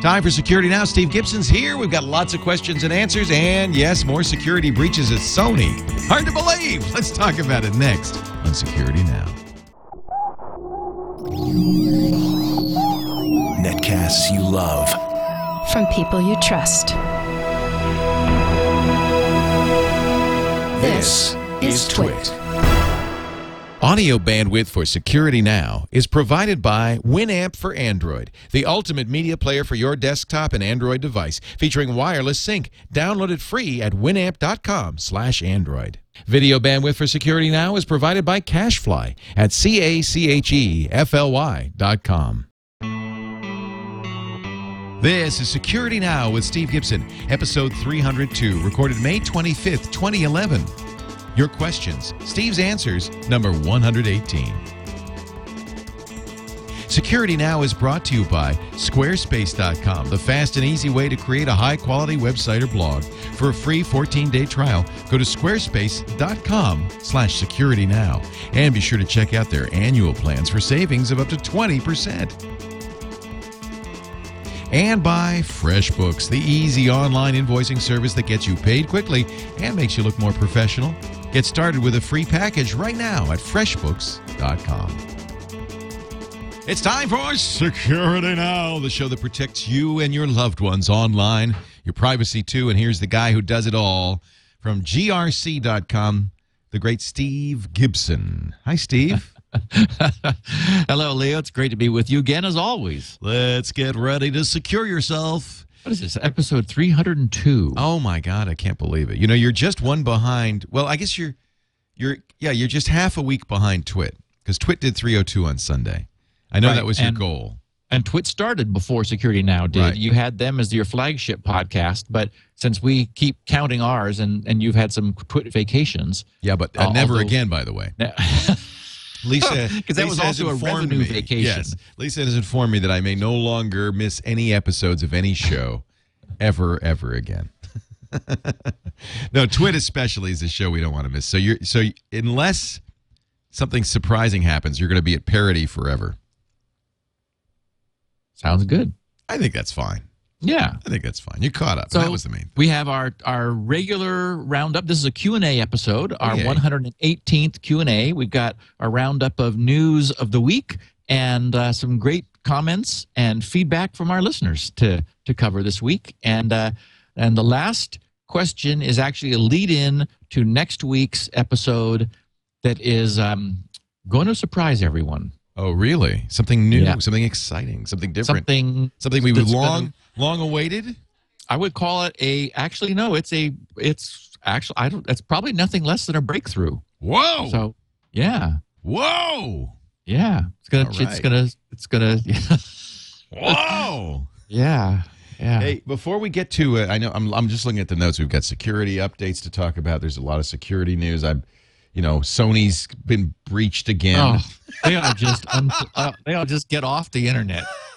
Time for Security Now. Steve Gibson's here. We've got lots of questions and answers, and yes, more security breaches at Sony. Hard to believe. Let's talk about it next on Security Now. Netcasts you love. From people you trust. This is Twit. Audio bandwidth for Security Now is provided by Winamp for Android, the ultimate media player for your desktop and Android device, featuring wireless sync. Download it free at winamp.com/android. Video bandwidth for Security Now is provided by CacheFly at c a c h e f l y dot com. This is Security Now with Steve Gibson, episode 302, recorded May 25th, 2011. Your questions, Steve's answers, number 118. Security Now is brought to you by Squarespace.com, the fast and easy way to create a high quality website or blog. For a free 14 day trial, go to squarespace.com slash security now. And be sure to check out their annual plans for savings of up to 20% and by FreshBooks, the easy online invoicing service that gets you paid quickly and makes you look more professional. Get started with a free package right now at freshbooks.com. It's time for Security Now, the show that protects you and your loved ones online, your privacy too. And here's the guy who does it all from grc.com, the great Steve Gibson. Hi, Steve. Hello, Leo. It's great to be with you again, as always. Let's get ready to secure yourself. What is this? Episode 302. Oh my God, I can't believe it. You know, you're just one behind. Well, I guess you're, you're, yeah, you're just half a week behind Twit because Twit did 302 on Sunday. I know Right, that was your and- goal. And Twit started before Security Now did. Right. You had them as your flagship podcast, but since we keep counting ours and, and you've had some Twit vacations, Yeah, but uh, Uh, never although- again, by the way. because that was Lisa has also a revenue me- vacation. Yes, Lisa has informed me that I may no longer miss any episodes of any show, ever, ever again. no, Twit especially is a show we don't want to miss. So you're so unless something surprising happens, you're going to be at parody forever. sounds good. I think that's fine. Yeah. I think that's fine. You caught up. So that was the main thing. We have our our regular roundup. This is a Q&A episode, our Yay. 118th Q&A. We've got a roundup of news of the week and uh, some great comments and feedback from our listeners to to cover this week. And uh, and the last question is actually a lead in to next week's episode that is um, going to surprise everyone. Oh, really? Something new, Yeah. something exciting, something different, something, Something we that's long, gonna- long awaited. I would call it a actually no, it's a it's actually I don't it's probably nothing less than a breakthrough. Whoa! So yeah, Whoa! yeah, it's gonna All it's gonna it's gonna Whoa! yeah yeah. Hey, before we get to it, I know I'm, I'm just looking at the notes. We've got security updates to talk about. There's a lot of security news. I'm, you know, Sony's been breached again. Oh, they to just un- uh, they all just get off the internet.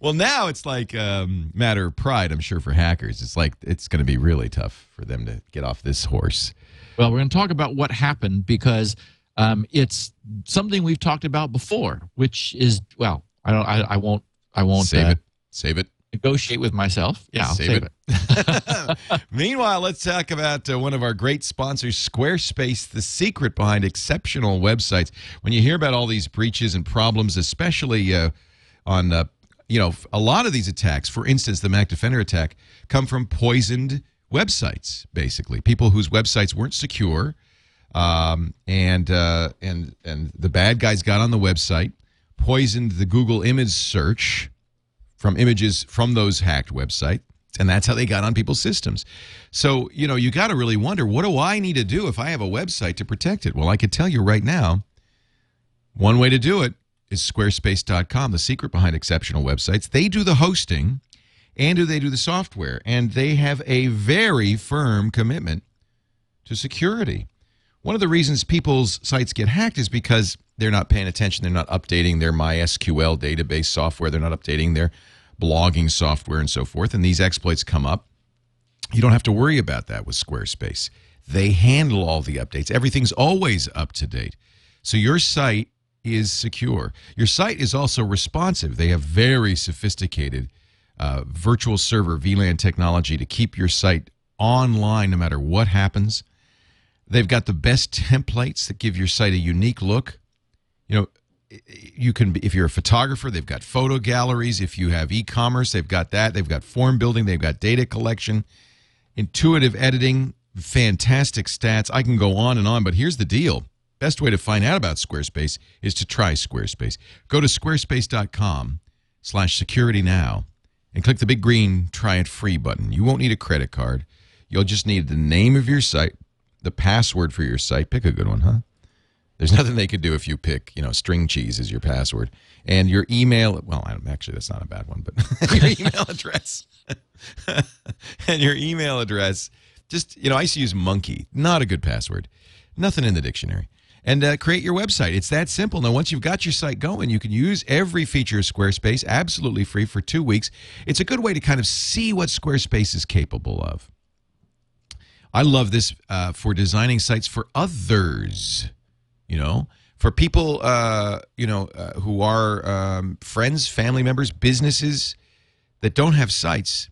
Well, now it's like um, matter of pride. I'm sure for hackers, it's like it's going to be really tough for them to get off this horse. Well, we're going to talk about what happened because um, it's something we've talked about before, which is well, I don't, I, I won't, I won't Save uh, it. Save it. negotiate with myself. Yeah, Save save, it. it. Meanwhile, let's talk about uh, one of our great sponsors, Squarespace, the secret behind exceptional websites. When you hear about all these breaches and problems, especially uh, on, uh, you know, a lot of these attacks, for instance, the Mac Defender attack, come from poisoned websites, basically. People whose websites weren't secure. Um, and uh, and and the bad guys got on the website, poisoned the Google image search, from images from those hacked websites and that's how they got on people's systems so you know you got to really wonder what do i need to do if i have a website to protect it well i could tell you right now one way to do it is squarespace.com the secret behind exceptional websites they do the hosting and do they do the software and they have a very firm commitment to security one of the reasons people's sites get hacked is because they're not paying attention. They're not updating their MySQL database software. They're not updating their blogging software and so forth. And these exploits come up. You don't have to worry about that with Squarespace. They handle all the updates. Everything's always up to date. So your site is secure. Your site is also responsive. They have very sophisticated uh, virtual server VLAN technology to keep your site online no matter what happens. They've got the best templates that give your site a unique look. You know, you can if you're a photographer, they've got photo galleries. If you have e-commerce, they've got that. They've got form building. They've got data collection, intuitive editing, fantastic stats. I can go on and on, but here's the deal. Best way to find out about Squarespace is to try Squarespace. Go to squarespace.com slash security now and click the big green try it free button. You won't need a credit card. You'll just need the name of your site, the password for your site. Pick a good one, huh? There's nothing they could do if you pick, you know, string cheese as your password and your email. Well, actually, that's not a bad one, but your email address and your email address. Just, you know, I used to use monkey, not a good password, nothing in the dictionary. And uh, create your website. It's that simple. Now, once you've got your site going, you can use every feature of Squarespace absolutely free for two weeks. It's a good way to kind of see what Squarespace is capable of. I love this uh, for designing sites for others you know for people uh, you know uh, who are um, friends family members businesses that don't have sites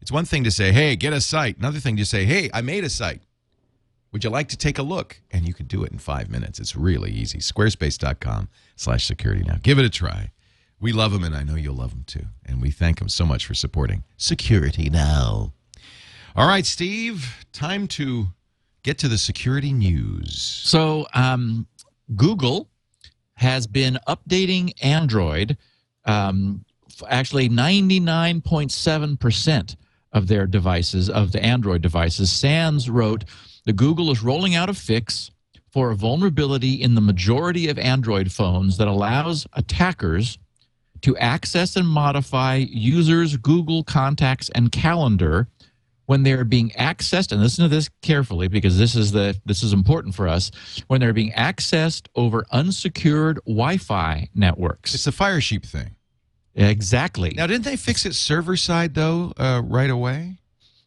it's one thing to say hey get a site another thing to say hey i made a site would you like to take a look? And you can do it in five minutes. It's really easy. Squarespace.com slash security. Now give it a try. We love them and i know you'll love them too. And we thank them so much for supporting security now. All right steve time to get to the security news. So, um, Google has been updating Android. Um, actually, 99.7% of their devices, of the Android devices, SANS wrote that Google is rolling out a fix for a vulnerability in the majority of Android phones that allows attackers to access and modify users' Google contacts and calendar when they're being accessed and listen to this carefully because this is the this is important for us when they're being accessed over unsecured wi-fi networks. It's a Firesheep thing. Exactly. Now didn't they fix it server side though uh, right away?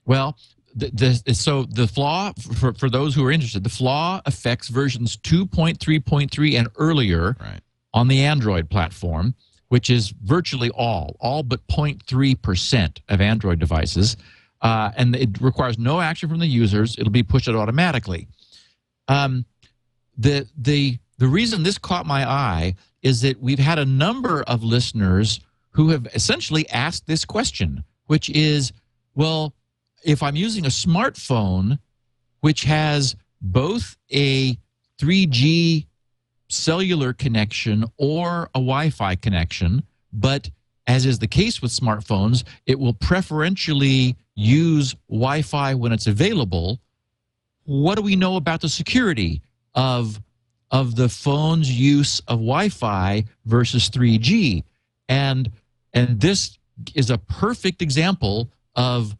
Well the, the, so the flaw for, for those who are interested the flaw affects versions 2.3.3 and earlier right. on the android platform which is virtually all all but 0.3% of android devices uh, and it requires no action from the users. It'll be pushed out automatically. Um, the the the reason this caught my eye is that we've had a number of listeners who have essentially asked this question, which is, well, if I'm using a smartphone which has both a 3G cellular connection or a Wi-Fi connection, but as is the case with smartphones, it will preferentially use Wi Fi when it's available. What do we know about the security of, of the phone's use of Wi Fi versus 3G? And, and this is a perfect example of,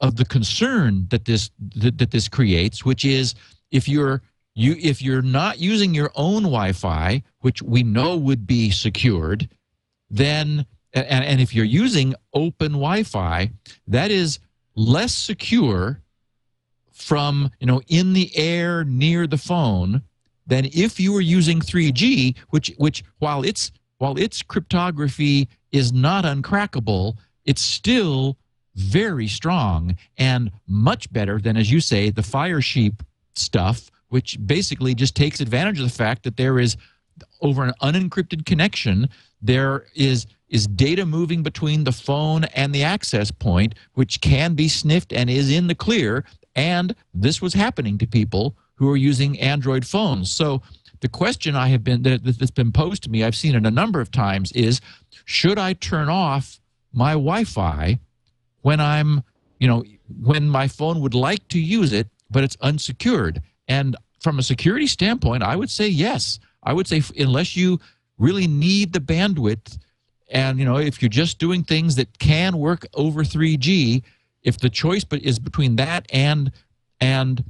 of the concern that this, that, that this creates, which is if you're you if you're not using your own Wi-Fi, which we know would be secured, then and, and if you're using open Wi-Fi, that is less secure from you know in the air near the phone than if you were using 3G, which which while it's while its cryptography is not uncrackable, it's still very strong and much better than, as you say, the Firesheep stuff, which basically just takes advantage of the fact that there is over an unencrypted connection, there is is data moving between the phone and the access point, which can be sniffed and is in the clear. And this was happening to people who are using Android phones. So the question I have been that, that's been posed to me, I've seen it a number of times, is should I turn off my Wi-Fi when I'm, you know, when my phone would like to use it, but it's unsecured? And from a security standpoint, I would say yes. I would say unless you really need the bandwidth and you know, if you're just doing things that can work over 3G, if the choice but is between that and and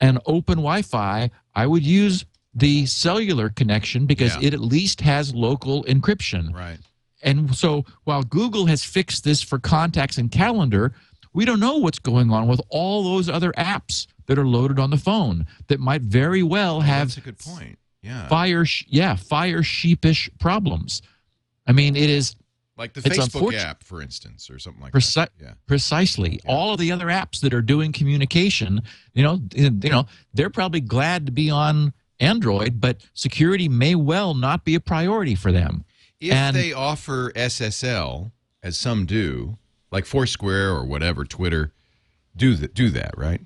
an open Wi-Fi, I would use the cellular connection because Yeah. it at least has local encryption. Right. And so while Google has fixed this for contacts and calendar, we don't know what's going on with all those other apps that are loaded on the phone that might very well have That's a good point. Yeah. fire yeah fire sheepish problems i mean it is Like the Facebook app, for instance, or something like Preci- that. Yeah. Precisely. All of the other apps that are doing communication, you know, you know, they're probably glad to be on Android, but security may well not be a priority for them. If And- they offer SSL, as some do, like Foursquare or whatever, Twitter, do that. Do that, right?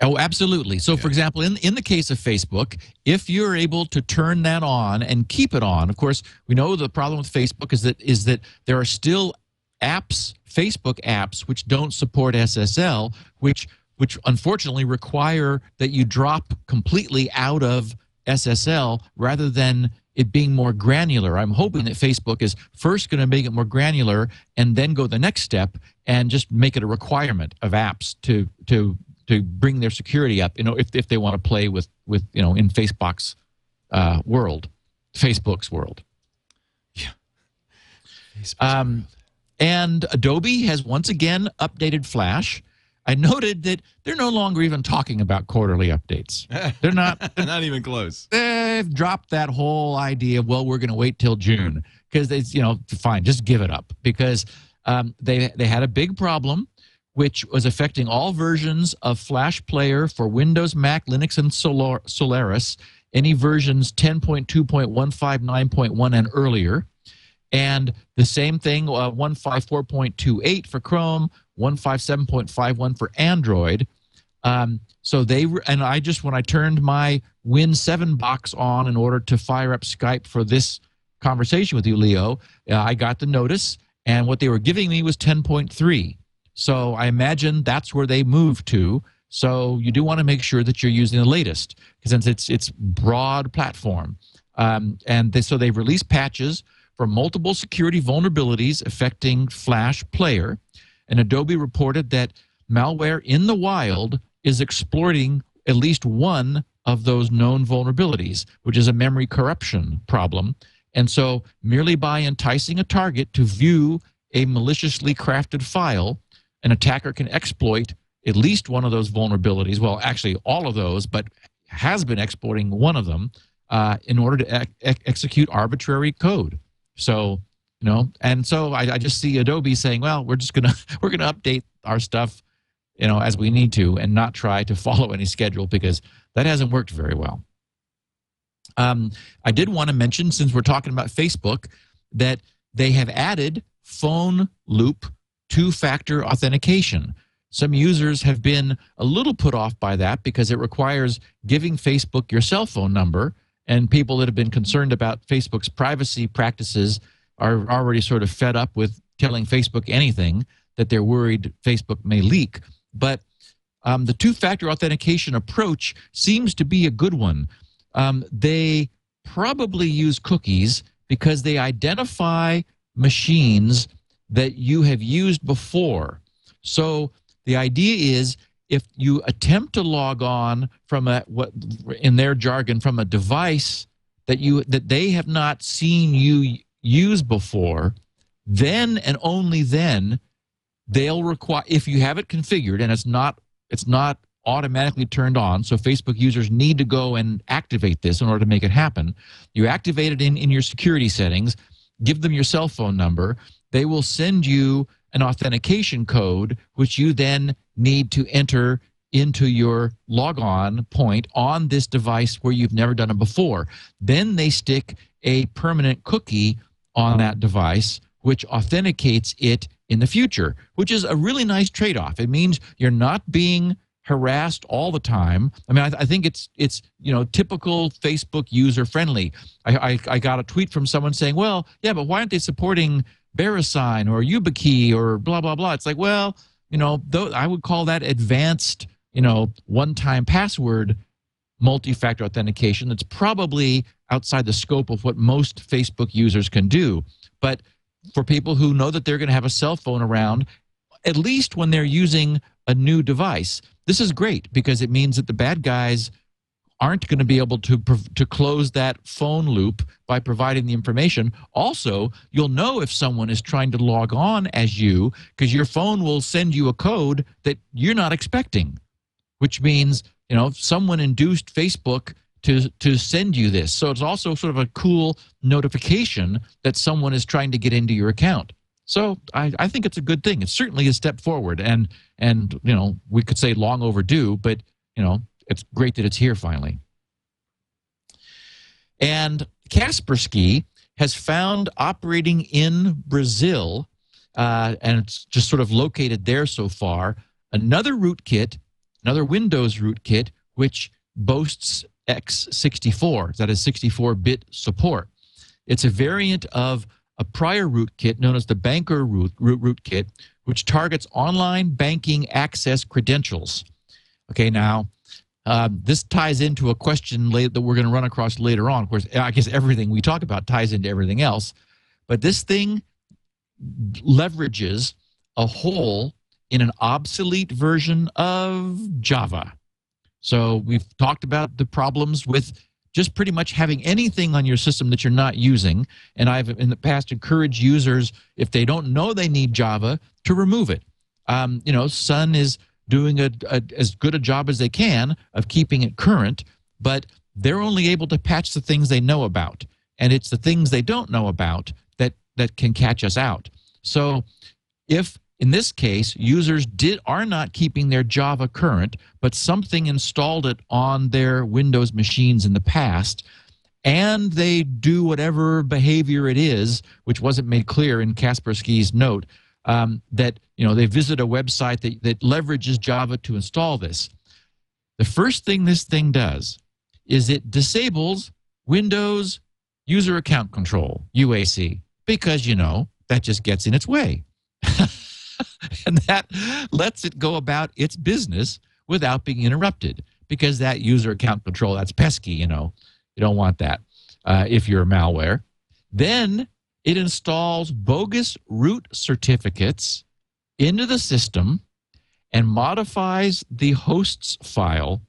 Oh, absolutely. So, for example, in in the case of Facebook, if you're able to turn that on and keep it on, of course, we know the problem with Facebook is that is that there are still apps, Facebook apps, which don't support SSL, which which unfortunately require that you drop completely out of SSL rather than it being more granular. I'm hoping that Facebook is first going to make it more granular and then go the next step and just make it a requirement of apps to to to bring their security up. You know, if if they want to play with with you know in Facebook's uh, world, Facebook's world. Yeah. Um, and Adobe has once again updated Flash. I noted that they're no longer even talking about quarterly updates. They're not. Not even close. They've dropped that whole idea. of, Well, we're going to wait till June because it's you know fine. Just give it up because um, they they had a big problem, which was affecting all versions of Flash Player for Windows, Mac, Linux, and Solar, Solaris. Any versions 10.2.159.1 and earlier and the same thing uh, 154.28 for chrome 157.51 for android. Um, so they and i just when i turned my win 7 box on in order to fire up skype for this conversation with you leo uh, i got the notice and what they were giving me was 10.3 so i imagine that's where they moved to. So you do want to make sure that you're using the latest because since it's it's broad platform. Um, and they, so they've released patches for multiple security vulnerabilities affecting Flash Player. And Adobe reported that malware in the wild is exploiting at least one of those known vulnerabilities, which is a memory corruption problem. And so, merely by enticing a target to view a maliciously crafted file, an attacker can exploit at least one of those vulnerabilities. Well, actually, all of those, but has been exploiting one of them uh, in order to ec- execute arbitrary code. So, you know, and so I, I just see Adobe saying, well, we're just gonna we're gonna update our stuff, you know, as we need to, and not try to follow any schedule because that hasn't worked very well. Um, I did want to mention, since we're talking about Facebook, that they have added phone loop two factor authentication. Some users have been a little put off by that because it requires giving Facebook your cell phone number, and people that have been concerned about Facebook's privacy practices are already sort of fed up with telling Facebook anything that they're worried Facebook may leak. But um, the two factor authentication approach seems to be a good one. Um, they probably use cookies because they identify machines that you have used before. So the idea is if you attempt to log on from a what in their jargon from a device that you that they have not seen you use before, then and only then they'll require if you have it configured and it's not it's not automatically turned on so facebook users need to go and activate this in order to make it happen. You activate it in, in your security settings give them your cell phone number. They will send you an authentication code which you then need to enter into your logon point on this device where you've never done it before. Then they stick a permanent cookie on that device which authenticates it in the future, which is a really nice trade off. It means you're not being harassed all the time. I mean, I, I think it's it's you know typical Facebook user friendly. I, I I got a tweet from someone saying, "Well, yeah, but why aren't they supporting VeriSign or YubiKey or blah blah blah?" It's like, well, you know, I would call that advanced, you know, one-time password multi-factor authentication. That's probably outside the scope of what most Facebook users can do, but for people who know that they're going to have a cell phone around, at least when they're using a new device. This is great because it means that the bad guys aren't going to be able to to close that phone loop by providing the information. Also, you'll know if someone is trying to log on as you because your phone will send you a code that you're not expecting, which means you know if someone induced Facebook to to send you this. So it's also sort of a cool notification that someone is trying to get into your account. So I, I think it's a good thing. It's certainly a step forward, and and you know we could say long overdue, but you know it's great that it's here finally. And Kaspersky has found operating in Brazil, uh, and it's just sort of located there so far, another rootkit, another Windows rootkit, which boasts x64, that is 64 bit support. It's a variant of a prior rootkit known as the Banker root, root, rootkit, which targets online banking access credentials. Okay, now um, this ties into a question that we're going to run across later on. Of course, I guess everything we talk about ties into everything else, but this thing leverages a hole in an obsolete version of Java. So we've talked about the problems with just pretty much having anything on your system that you're not using. And I've in the past encouraged users, if they don't know they need Java, to remove it. Um, you know, Sun is doing a, a, as good a job as they can of keeping it current, but they're only able to patch the things they know about. And it's the things they don't know about that, that can catch us out. So if in this case, users did are not keeping their Java current, but something installed it on their Windows machines in the past, and they do whatever behavior it is, which wasn't made clear in Kaspersky's note, um, that you know they visit a website that, that leverages Java to install this. The first thing this thing does is it disables Windows User Account Control UAC because you know that just gets in its way. and that lets it go about its business without being interrupted because that user account control that's pesky you know you don't want that uh, if you're malware. Then it installs bogus root certificates into the system and modifies the hosts file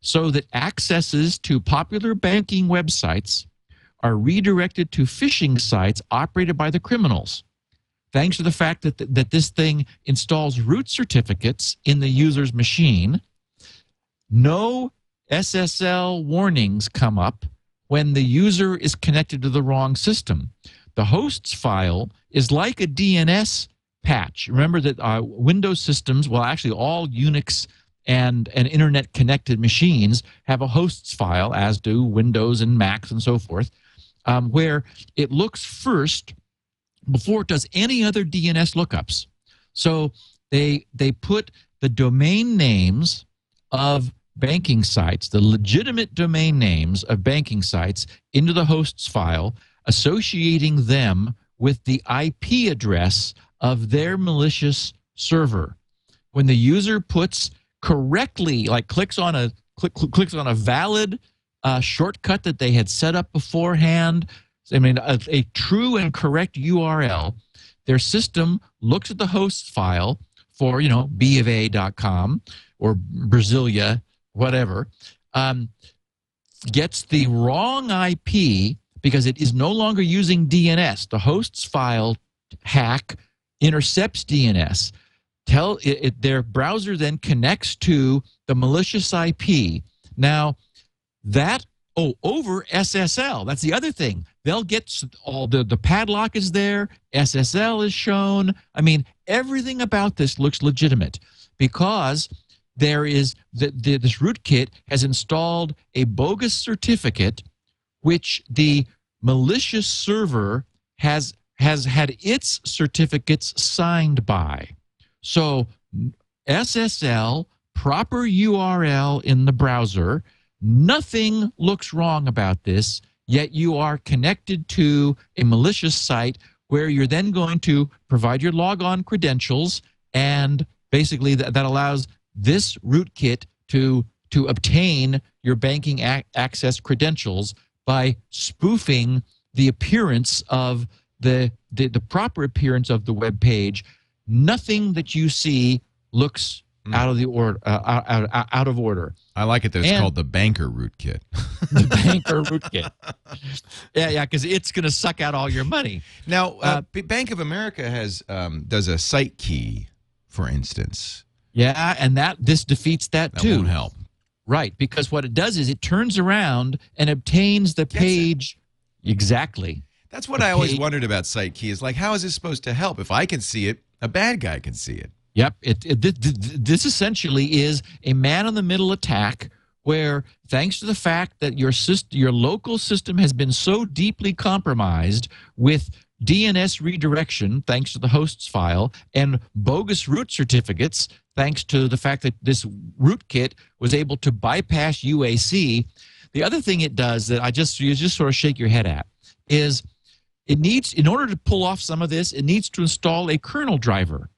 so that accesses to popular banking websites are redirected to phishing sites operated by the criminals thanks to the fact that, th- that this thing installs root certificates in the user's machine, no SSL warnings come up when the user is connected to the wrong system. The hosts file is like a DNS patch. Remember that uh, Windows systems, well, actually, all Unix and, and internet connected machines have a hosts file, as do Windows and Macs and so forth, um, where it looks first before it does any other DNS lookups. So they they put the domain names of banking sites, the legitimate domain names of banking sites into the hosts file, associating them with the IP address of their malicious server. When the user puts correctly, like clicks on a click, clicks on a valid uh, shortcut that they had set up beforehand, I mean, a, a true and correct URL. Their system looks at the host file for, you know, bofa.com or Brasilia, whatever, um, gets the wrong IP because it is no longer using DNS. The hosts file hack intercepts DNS. Tell it, it, their browser then connects to the malicious IP. Now, that oh over SSL. That's the other thing. They'll get all the the padlock is there, SSL is shown. I mean, everything about this looks legitimate because there is the, the, this rootkit has installed a bogus certificate which the malicious server has has had its certificates signed by. So SSL proper URL in the browser Nothing looks wrong about this, yet you are connected to a malicious site where you're then going to provide your logon credentials and basically that, that allows this rootkit to to obtain your banking ac- access credentials by spoofing the appearance of the, the the proper appearance of the web page. Nothing that you see looks mm. out of the order uh, out, out, out of order I like it that it's and called the banker rootkit. the banker rootkit. Yeah, yeah, because it's going to suck out all your money. Now, uh, uh, Bank of America has um, does a SiteKey, for instance. Yeah, and that this defeats that, that too. Won't help. Right, because what it does is it turns around and obtains the Gets page. It. Exactly. That's what the I always page- wondered about SiteKey is like, how is this supposed to help? If I can see it, a bad guy can see it. Yep. It, it, th- th- th- this essentially is a man in the middle attack where, thanks to the fact that your system, your local system has been so deeply compromised with DNS redirection, thanks to the hosts file, and bogus root certificates, thanks to the fact that this rootkit was able to bypass UAC. The other thing it does that I just you just sort of shake your head at is it needs in order to pull off some of this, it needs to install a kernel driver.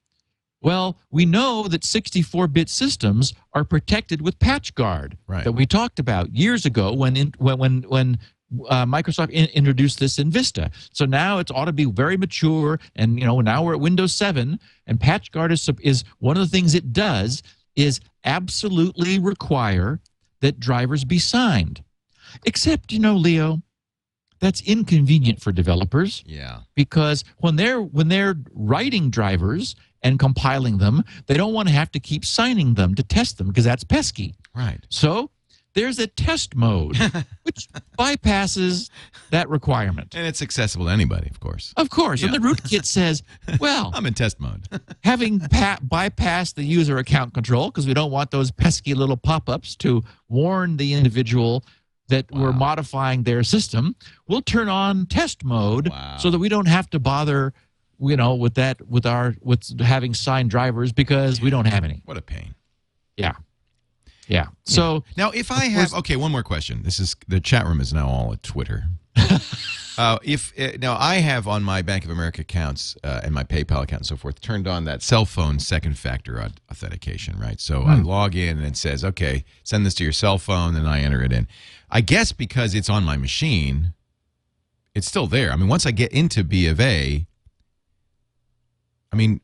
Well, we know that 64-bit systems are protected with PatchGuard Right. that we talked about years ago when in, when when when uh, Microsoft in, introduced this in Vista. So now it's ought to be very mature, and you know now we're at Windows 7, and PatchGuard is is one of the things it does is absolutely require that drivers be signed. Except you know, Leo, that's inconvenient for developers Yeah. because when they're when they're writing drivers and compiling them, they don't want to have to keep signing them to test them because that's pesky. Right. So there's a test mode which bypasses that requirement. And it's accessible to anybody, of course. Of course, and the rootkit says, "Well, I'm in test mode. having pa- bypassed the user account control because we don't want those pesky little pop-ups to warn the individual that we're modifying their system we'll turn on test mode Wow. so that we don't have to bother you know with that with our with having signed drivers because we don't have any what a pain. yeah yeah so Now, if I have okay, one more question. This is the chat room is now all at Twitter. uh, if uh, now I have on my Bank of America accounts uh, and my PayPal account and so forth turned on that cell phone second factor authentication, right? So I log in and it says, okay, send this to your cell phone, and I enter it in. I guess because it's on my machine, it's still there. I mean, once I get into B of A, I mean,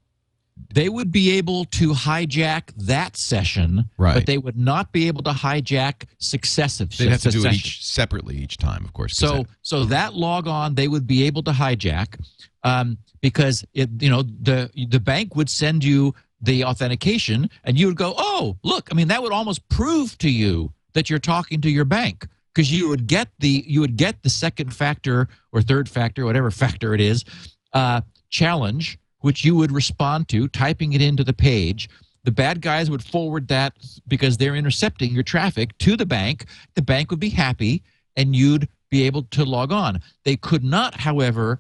they would be able to hijack that session Right. but they would not be able to hijack successive sessions. they'd have to do it each separately each time, of course. So that- so that log on they would be able to hijack um, because it you know the the bank would send you the authentication and you would go oh look I mean that would almost prove to you that you're talking to your bank because you would get the you would get the second factor or third factor whatever factor it is uh, challenge which you would respond to typing it into the page. The bad guys would forward that because they're intercepting your traffic to the bank. The bank would be happy and you'd be able to log on. They could not however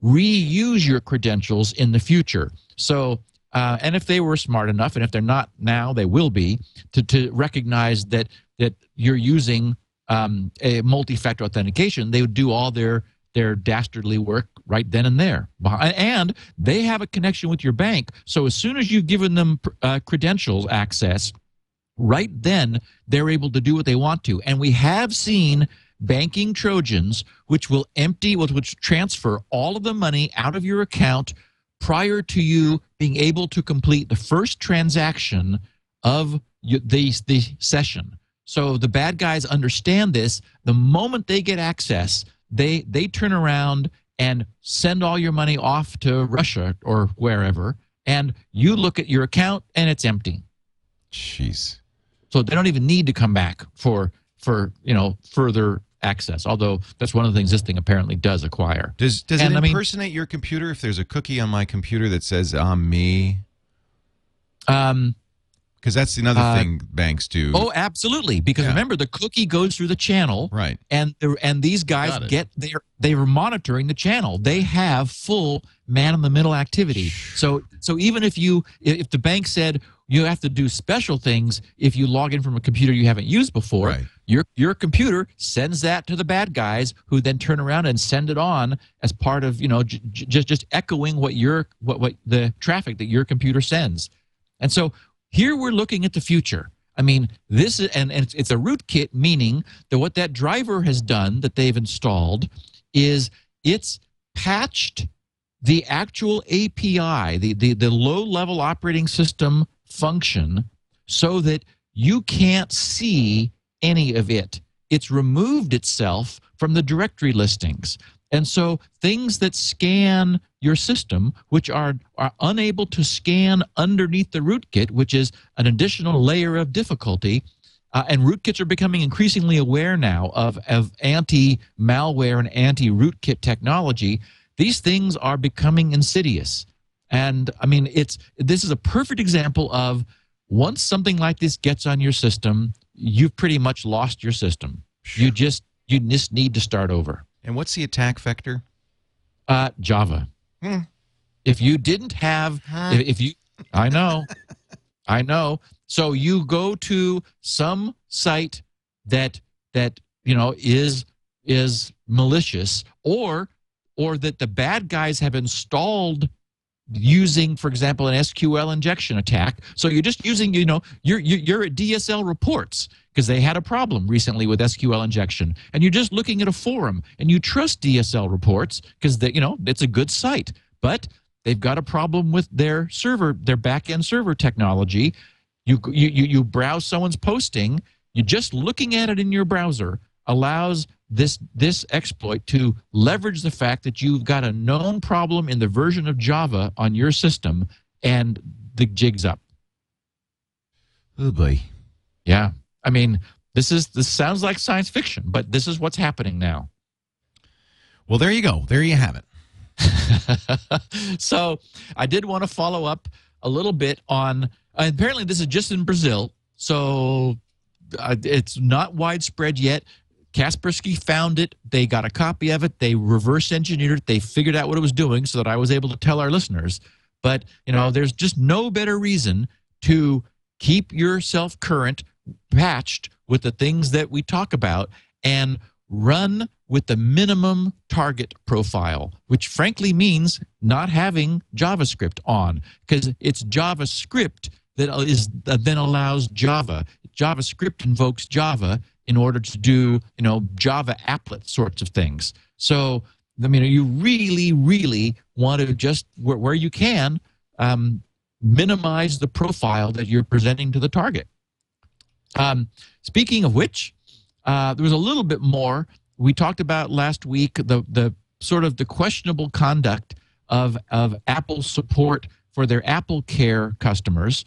reuse your credentials in the future. So uh, and if they were smart enough and if they're not now they will be to, to recognize that that you're using um, a multi-factor authentication they would do all their their dastardly work right then and there. And they have a connection with your bank. So as soon as you've given them uh, credentials access right then they're able to do what they want to. And we have seen banking trojans which will empty which transfer all of the money out of your account prior to you being able to complete the first transaction of the, the session. So the bad guys understand this. The moment they get access they they turn around and send all your money off to russia or wherever and you look at your account and it's empty jeez. so they don't even need to come back for for you know further access. Although that's one of the things this thing apparently does acquire. Does does And, it I mean- impersonate your computer if there's a cookie on my computer that says I'm me? Um, Because that's another Uh, thing banks do. oh, absolutely. Because Yeah. remember, the cookie goes through the channel, right. and and these guys get they're they're monitoring the channel. They have full man in the middle activity. So so even if you if the bank said you have to do special things if you log in from a computer you haven't used before, Right. your your computer sends that to the bad guys who then turn around and send it on as part of you know j- j- just just echoing what your what what the traffic that your computer sends. And so here we're looking at the future. I mean, this is, and, and it's, it's a rootkit, meaning that what that driver has done that they've installed is it's patched the actual API, the, the, the low level operating system function, so that you can't see any of it. It's removed itself from the directory listings. And so things that scan your system, which are, are unable to scan underneath the rootkit, which is an additional layer of difficulty, uh, and rootkits are becoming increasingly aware now of, of anti malware and anti rootkit technology. These things are becoming insidious. And I mean, it's this is a perfect example of once something like this gets on your system, you've pretty much lost your system. You just you just need to start over. And what's the attack vector? Uh, Java. Hmm. If you didn't have, if, if you, I know, I know. So you go to some site that that you know is is malicious, or or that the bad guys have installed using, for example, an SQL injection attack. So you're just using, you know, you're, you're at DSL reports because they had a problem recently with SQL injection, and you're just looking at a forum and you trust DSL reports because you know it's a good site, but they've got a problem with their server, their back-end server technology. You you you, browse someone's posting, you're just looking at it in your browser allows this this exploit to leverage the fact that you've got a known problem in the version of Java on your system and the jig's up. Oh boy. Yeah. I mean, this is this sounds like science fiction, but this is what's happening now. Well, there you go. There you have it. so, I did want to follow up a little bit on uh, apparently this is just in Brazil. So, uh, it's not widespread yet. Kaspersky found it. They got a copy of it. They reverse engineered it. They figured out what it was doing so that I was able to tell our listeners. But, you know, there's just no better reason to keep yourself current, patched with the things that we talk about, and run with the minimum target profile, which frankly means not having JavaScript on because it's JavaScript that is that then allows Java. JavaScript invokes Java in order to do you know Java applet sorts of things. So I mean, you really, really want to just where, where you can um, minimize the profile that you're presenting to the target. Um, speaking of which, uh, there was a little bit more we talked about last week. The the sort of the questionable conduct of of Apple support for their AppleCare customers.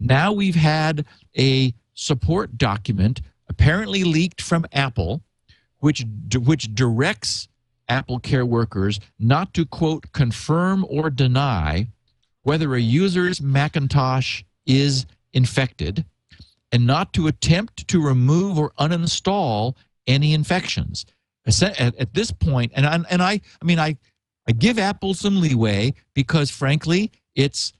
Now we've had a support document apparently leaked from Apple, which which directs AppleCare workers not to quote confirm or deny whether a user's Macintosh is infected, and not to attempt to remove or uninstall any infections. At, at this point, and I, and I I mean I I give Apple some leeway because frankly it's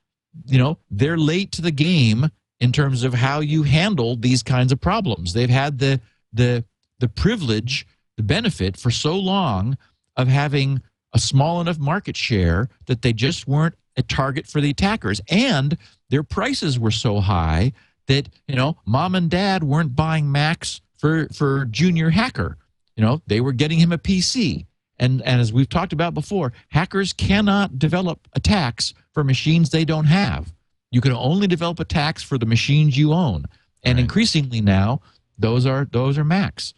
you know they're late to the game in terms of how you handle these kinds of problems. They've had the the the privilege, the benefit for so long of having a small enough market share that they just weren't a target for the attackers and their prices were so high that you know mom and dad weren't buying macs for for junior hacker you know they were getting him a pc and and as we've talked about before hackers cannot develop attacks for machines they don't have you can only develop attacks for the machines you own, and right. increasingly now, those are those are Macs.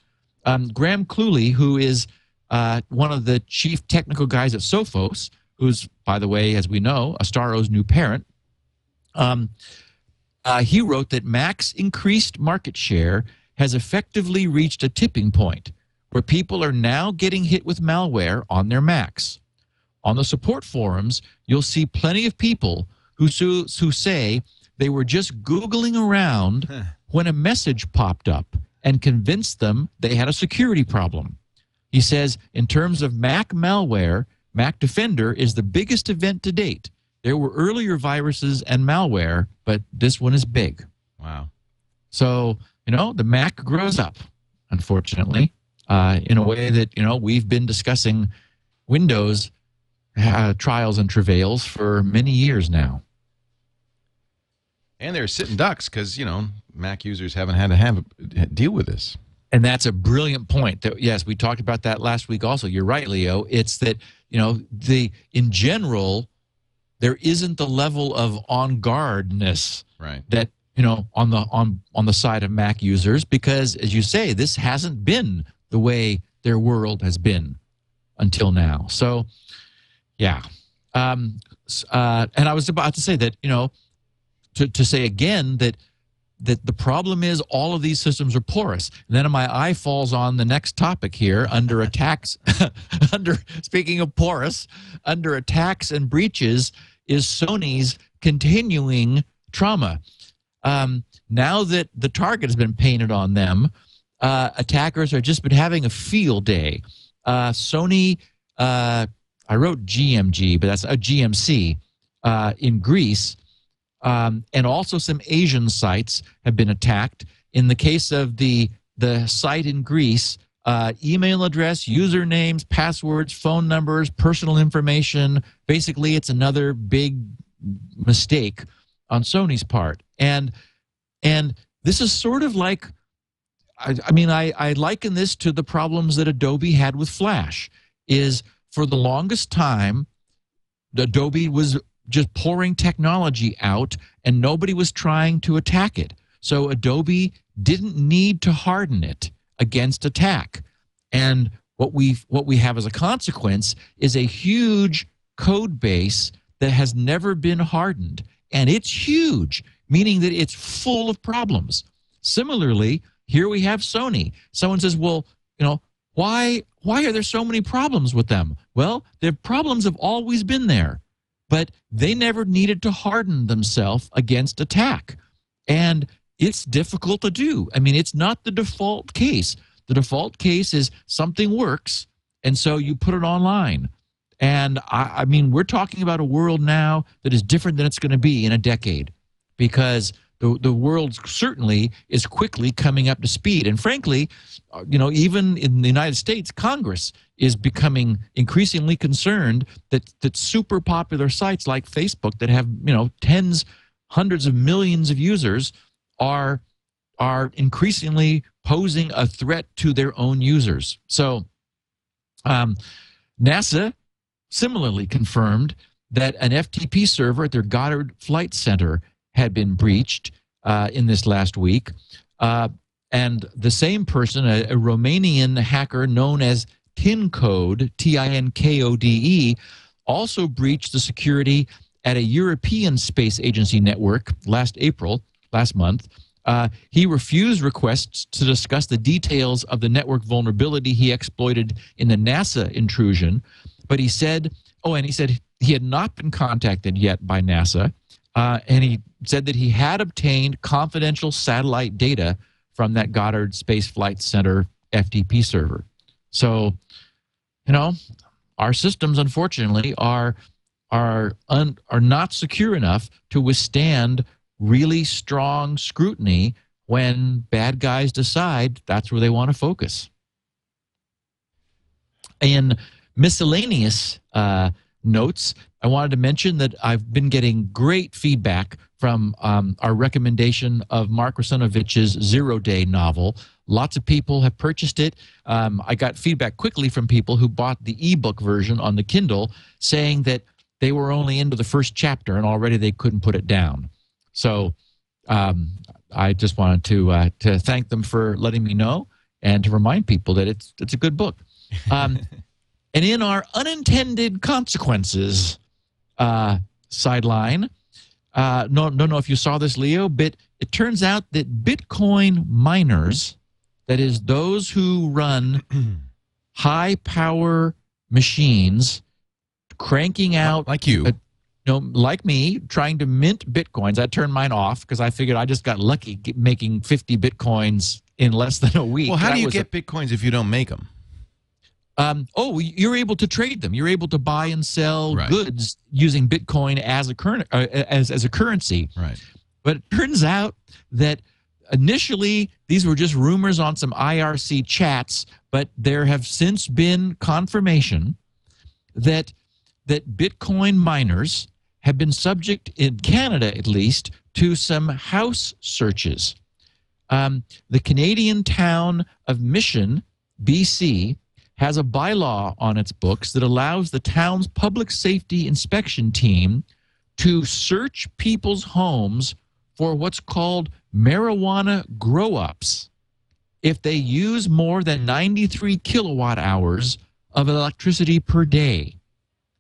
Um, Graham Cluley, who is uh, one of the chief technical guys at Sophos, who's by the way, as we know, Astaro's new parent. Um, uh, he wrote that Mac's increased market share has effectively reached a tipping point where people are now getting hit with malware on their Macs. On the support forums, you'll see plenty of people who, who say they were just Googling around when a message popped up and convinced them they had a security problem. He says, in terms of Mac malware, Mac Defender is the biggest event to date. There were earlier viruses and malware, but this one is big. Wow. So, you know, the Mac grows up, unfortunately, uh, in a way that, you know, we've been discussing Windows uh, trials and travails for many years now. And they're sitting ducks because you know Mac users haven't had to have deal with this. And that's a brilliant point. That yes, we talked about that last week. Also, you're right, Leo. It's that you know the in general there isn't the level of on guardness right. that you know on the on on the side of Mac users because, as you say, this hasn't been the way their world has been until now. So yeah. Um, uh, and I was about to say that, you know, to, to say again that that the problem is all of these systems are porous. And then my eye falls on the next topic here under attacks. under speaking of porous, under attacks and breaches is Sony's continuing trauma. Um, now that the target has been painted on them, uh, attackers are just been having a field day. Uh, Sony, uh, I wrote GMG, but that's a GMC uh, in Greece, um, and also some Asian sites have been attacked. In the case of the the site in Greece, uh, email address, usernames, passwords, phone numbers, personal information. Basically, it's another big mistake on Sony's part, and and this is sort of like, I, I mean, I, I liken this to the problems that Adobe had with Flash. Is for the longest time, Adobe was just pouring technology out and nobody was trying to attack it. So Adobe didn't need to harden it against attack. And what we what we have as a consequence is a huge code base that has never been hardened and it's huge, meaning that it's full of problems. Similarly, here we have Sony. Someone says, "Well, you know, why why are there so many problems with them?" Well, the problems have always been there but they never needed to harden themselves against attack. And it's difficult to do. I mean, it's not the default case. The default case is something works, and so you put it online. And I, I mean, we're talking about a world now that is different than it's going to be in a decade because the, the world certainly is quickly coming up to speed. And frankly, uh, you know, even in the United States, Congress is becoming increasingly concerned that that super popular sites like Facebook that have you know tens, hundreds of millions of users are are increasingly posing a threat to their own users. So, um, NASA similarly confirmed that an FTP server at their Goddard Flight Center had been breached uh, in this last week. Uh, and the same person, a, a Romanian hacker known as TinKode, T I N K O D E, also breached the security at a European Space Agency network last April, last month. Uh, he refused requests to discuss the details of the network vulnerability he exploited in the NASA intrusion, but he said, oh, and he said he had not been contacted yet by NASA, uh, and he said that he had obtained confidential satellite data from that Goddard Space Flight Center FTP server. So, you know, our systems, unfortunately, are are un, are not secure enough to withstand really strong scrutiny when bad guys decide that's where they want to focus. In miscellaneous uh, notes, I wanted to mention that I've been getting great feedback from um, our recommendation of Mark Russinovich's Zero Day novel. Lots of people have purchased it. Um, I got feedback quickly from people who bought the ebook version on the Kindle saying that they were only into the first chapter and already they couldn't put it down. So um, I just wanted to uh, to thank them for letting me know and to remind people that it's it's a good book. Um, and in our unintended consequences uh, sideline, uh, no, don't know if you saw this, Leo, but it turns out that Bitcoin miners, that is, those who run high power machines, cranking out like you. You know, like me, trying to mint bitcoins. I turned mine off because I figured I just got lucky making 50 bitcoins in less than a week. well, how That do you was a- get bitcoins if you don't make them? um, oh, you're able to trade them. You're able to buy and sell Right. goods using Bitcoin as a current uh, as as a currency. Right. But it turns out that initially these were just rumors on some IRC chats, but there have since been confirmation that that Bitcoin miners have been subject in Canada at least to some house searches. Um, the Canadian town of Mission, BC, has a bylaw on its books that allows the town's public safety inspection team to search people's homes for what's called marijuana grow ops if they use more than 93 kilowatt hours of electricity per day.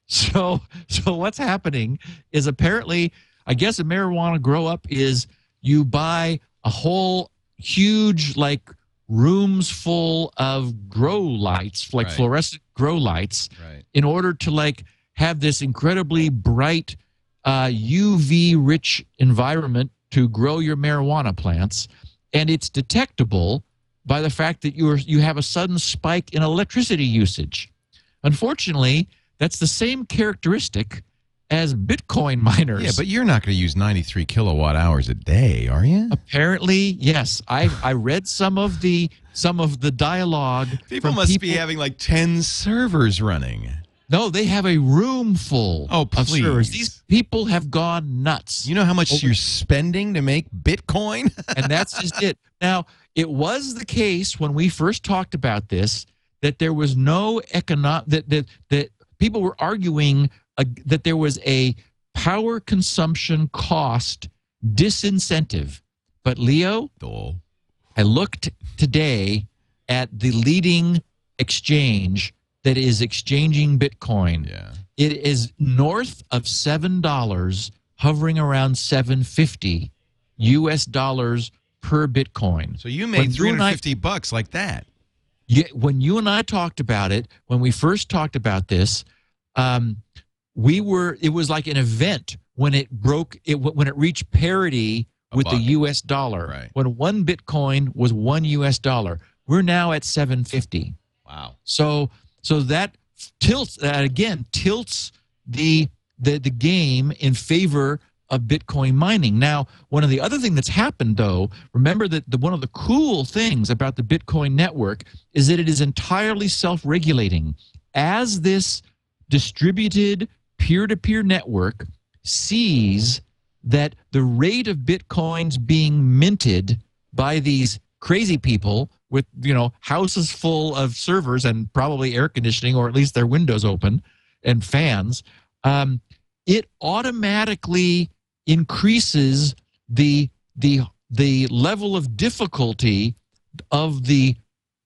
So, so what's happening is apparently, I guess a marijuana grow op is you buy a whole huge like rooms full of grow lights, like Right. fluorescent grow lights, Right. in order to like have this incredibly bright uh, UV rich environment to grow your marijuana plants, and it's detectable by the fact that you're you have a sudden spike in electricity usage. Unfortunately, that's the same characteristic as Bitcoin miners. Yeah, but you're not going to use 93 kilowatt hours a day, are you? apparently, yes, I I read some of the some of the dialogue. People must be having like 10 servers running. No, they have a room full Oh, of servers. please. These people have gone nuts. You know how much Over- you're spending to make Bitcoin? and that's just it. Now, it was the case when we first talked about this that there was no economic that that that people were arguing uh, that there was a power consumption cost disincentive. But Leo, Dole. I looked today at the leading exchange that is exchanging Bitcoin. Yeah. It is north of seven dollars, hovering around seven fifty U.S. dollars per Bitcoin. So you made and I- 350 bucks like that. Yeah, when you and I talked about it, when we first talked about this, um, we were. It was like an event when it broke. It when it reached parity with the. U.S. dollar. Right. When one Bitcoin was one U.S. dollar, we're now at seven fifty. Wow. So so that tilts that again tilts the the the game in favor of Bitcoin mining. Now, one of the other thing that's happened though, remember that the, one of the cool things about the Bitcoin network is that it is entirely self-regulating. As this distributed peer-to-peer network sees that the rate of bitcoins being minted by these crazy people with you know houses full of servers and probably air conditioning or at least their windows open and fans um, it automatically increases the the the level of difficulty of the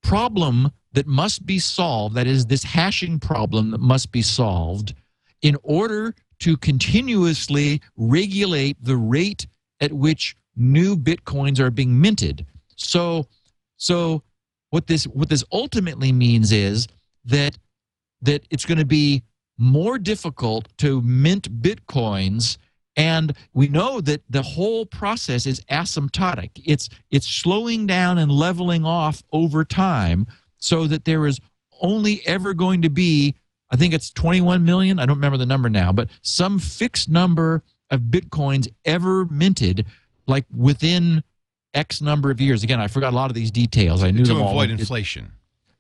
problem that must be solved that is this hashing problem that must be solved in order to continuously regulate the rate at which new bitcoins are being minted. So so what this what this ultimately means is that that it's going to be more difficult to mint bitcoins and we know that the whole process is asymptotic. It's it's slowing down and leveling off over time so that there is only ever going to be i think it's 21 million i don't remember the number now but some fixed number of bitcoins ever minted like within x number of years. Again i forgot a lot of these details. I knew To them all. avoid It- inflation.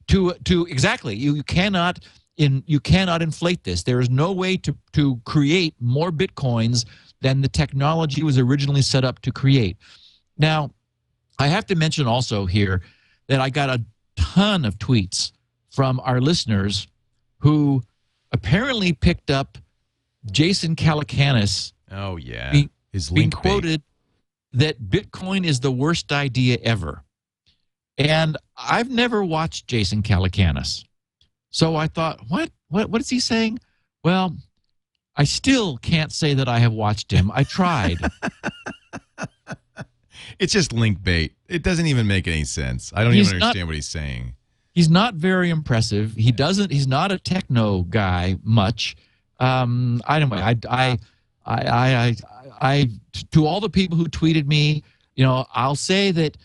to to exactly. You, you cannot in you cannot inflate this. There is no way to to create more bitcoins than the technology was originally set up to create now i have to mention also here that i got a ton of tweets from our listeners who apparently picked up jason calacanis Oh, yeah. Be- His being quoted that Bitcoin is the worst idea ever. And I've never watched Jason Calacanis. So I thought, what? What what is he saying? Well, I still can't say that I have watched him. I tried. It's just link bait. It doesn't even make any sense. I don't He's even not- understand what he's saying. he's not very impressive. He doesn't he's not a techno guy much. Um I don't I I I I, I to all the people who tweeted me, you know, I'll say that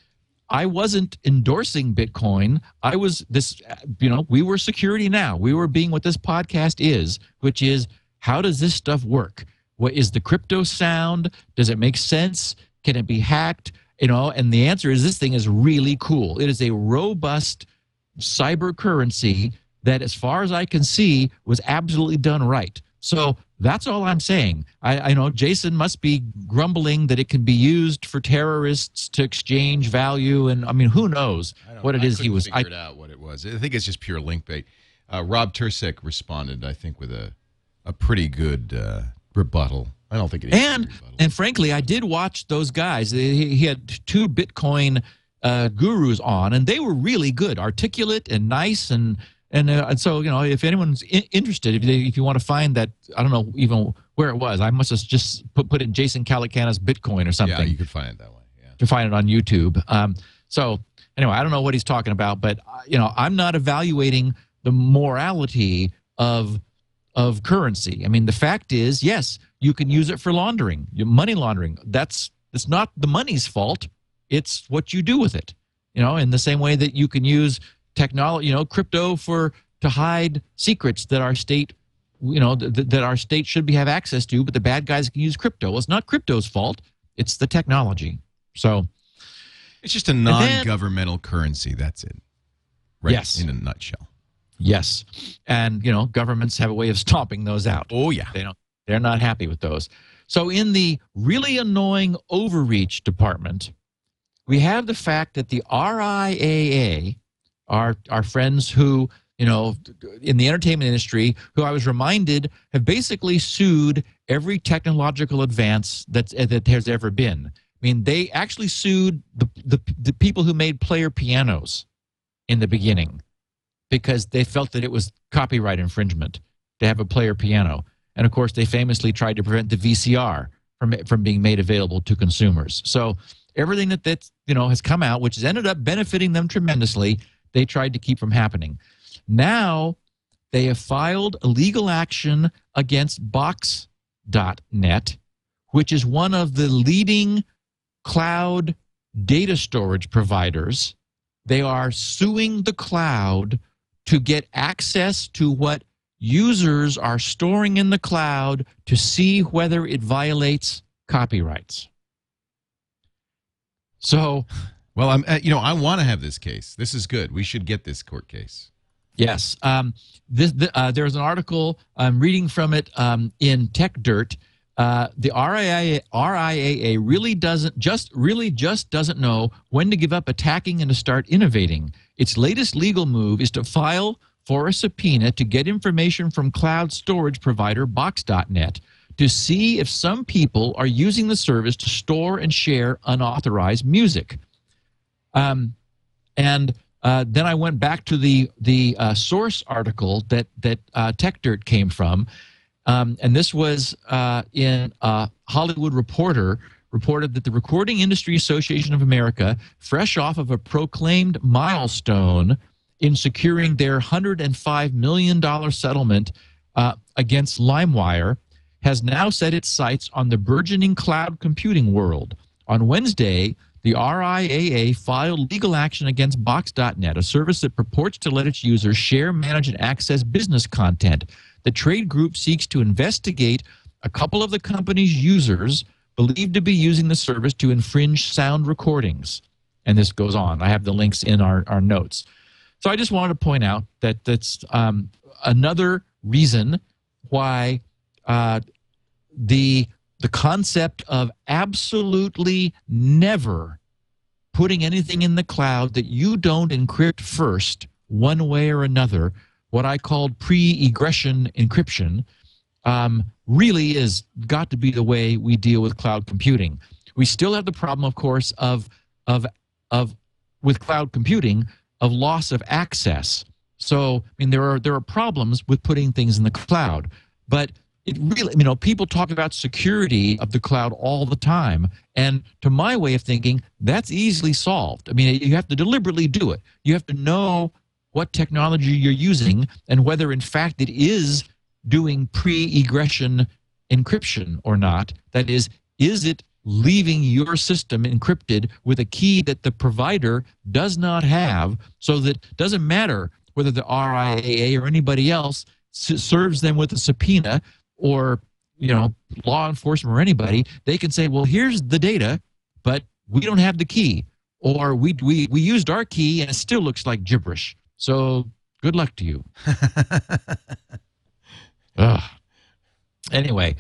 I wasn't endorsing Bitcoin. I was this, you know, we were security now. We were being what this podcast is, which is how does this stuff work? What is the crypto sound? Does it make sense? Can it be hacked? You know, and the answer is this thing is really cool. It is a robust cyber currency that, as far as I can see, was absolutely done right. So that's all I'm saying. I, I know Jason must be grumbling that it can be used for terrorists to exchange value, and I mean, who knows what it I is he was. I, it out what it was. I think it's just pure link bait. Uh, Rob Tursek responded, I think, with a a pretty good uh, rebuttal. I don't think it is. and and frankly, I did watch those guys. He, he had two Bitcoin uh, gurus on, and they were really good, articulate and nice, and and, uh, and so you know, if anyone's I- interested, if they, if you want to find that, I don't know even where it was. I must have just put put in Jason Calacanis Bitcoin or something. yeah, you could find it that way. Yeah. to find it on YouTube. Um, so anyway, I don't know what he's talking about, but uh, you know, I'm not evaluating the morality of of currency. I mean, the fact is, yes, you can use it for laundering, money laundering. That's it's not the money's fault. It's what you do with it. You know, in the same way that you can use technology, you know, crypto for to hide secrets that our state, you know, th- that our state should be have access to, but the bad guys can use crypto. Well, it's not crypto's fault. It's the technology. So, It's just a non-governmental currency. That's it. Right. Yes. In a nutshell. Yes, and you know, governments have a way of stomping those out. Oh yeah. They don't. They're not happy with those. So in the really annoying overreach department, we have the fact that the RIAA, our our friends who you know in the entertainment industry, who I was reminded have basically sued every technological advance that's eh, that there's ever been. I mean, they actually sued the the, the people who made player pianos in the beginning because they felt that it was copyright infringement to have a player piano. And of course, they famously tried to prevent the VCR from from being made available to consumers. So everything that that you know has come out, which has ended up benefiting them tremendously, they tried to keep from happening. Now they have filed a legal action against Box.net, which is one of the leading cloud data storage providers. They are suing the cloud to get access to what users are storing in the cloud to see whether it violates copyrights. So, Well, I'm. Uh, you know, I want to have this case. This is good. We should get this court case. yes, um, this, the, uh, there's an article I'm reading from it um, in Tech Dirt. Uh, the RIAA, RIAA really doesn't just really just doesn't know when to give up attacking and to start innovating. Its latest legal move is to file for a subpoena to get information from cloud storage provider Box.net to see if some people are using the service to store and share unauthorized music. Um, and uh, then I went back to the the uh, source article that that uh, TechDirt came from, um, and this was uh, in uh, Hollywood Reporter reported that the Recording Industry Association of America, fresh off of a proclaimed milestone in securing their 105 million dollar settlement uh, against LimeWire, has now set its sights on the burgeoning cloud computing world. On Wednesday, the RIAA filed legal action against Box.net, a service that purports to let its users share, manage, and access business content. The trade group seeks to investigate a couple of the company's users believed to be using the service to infringe sound recordings. And this goes on. I have the links in our, our notes. So I just wanted to point out that that's um, another reason why uh, the the concept of absolutely never putting anything in the cloud that you don't encrypt first, one way or another, what I called pre-egression encryption, um, really is got to be the way we deal with cloud computing. We still have the problem, of course, of of of with cloud computing of loss of access. So, I mean, there are there are problems with putting things in the cloud, but it really, you know, people talk about security of the cloud all the time, and to my way of thinking, that's easily solved. I mean, you have to deliberately do it. You have to know what technology you're using and whether, in fact, it is doing pre-egression encryption or not. That is, is it leaving your system encrypted with a key that the provider does not have so that doesn't matter whether the RIAA or anybody else serves them with a subpoena or you know law enforcement or anybody they can say well here's the data but we don't have the key or we we we used our key and it still looks like gibberish so good luck to you. Anyway,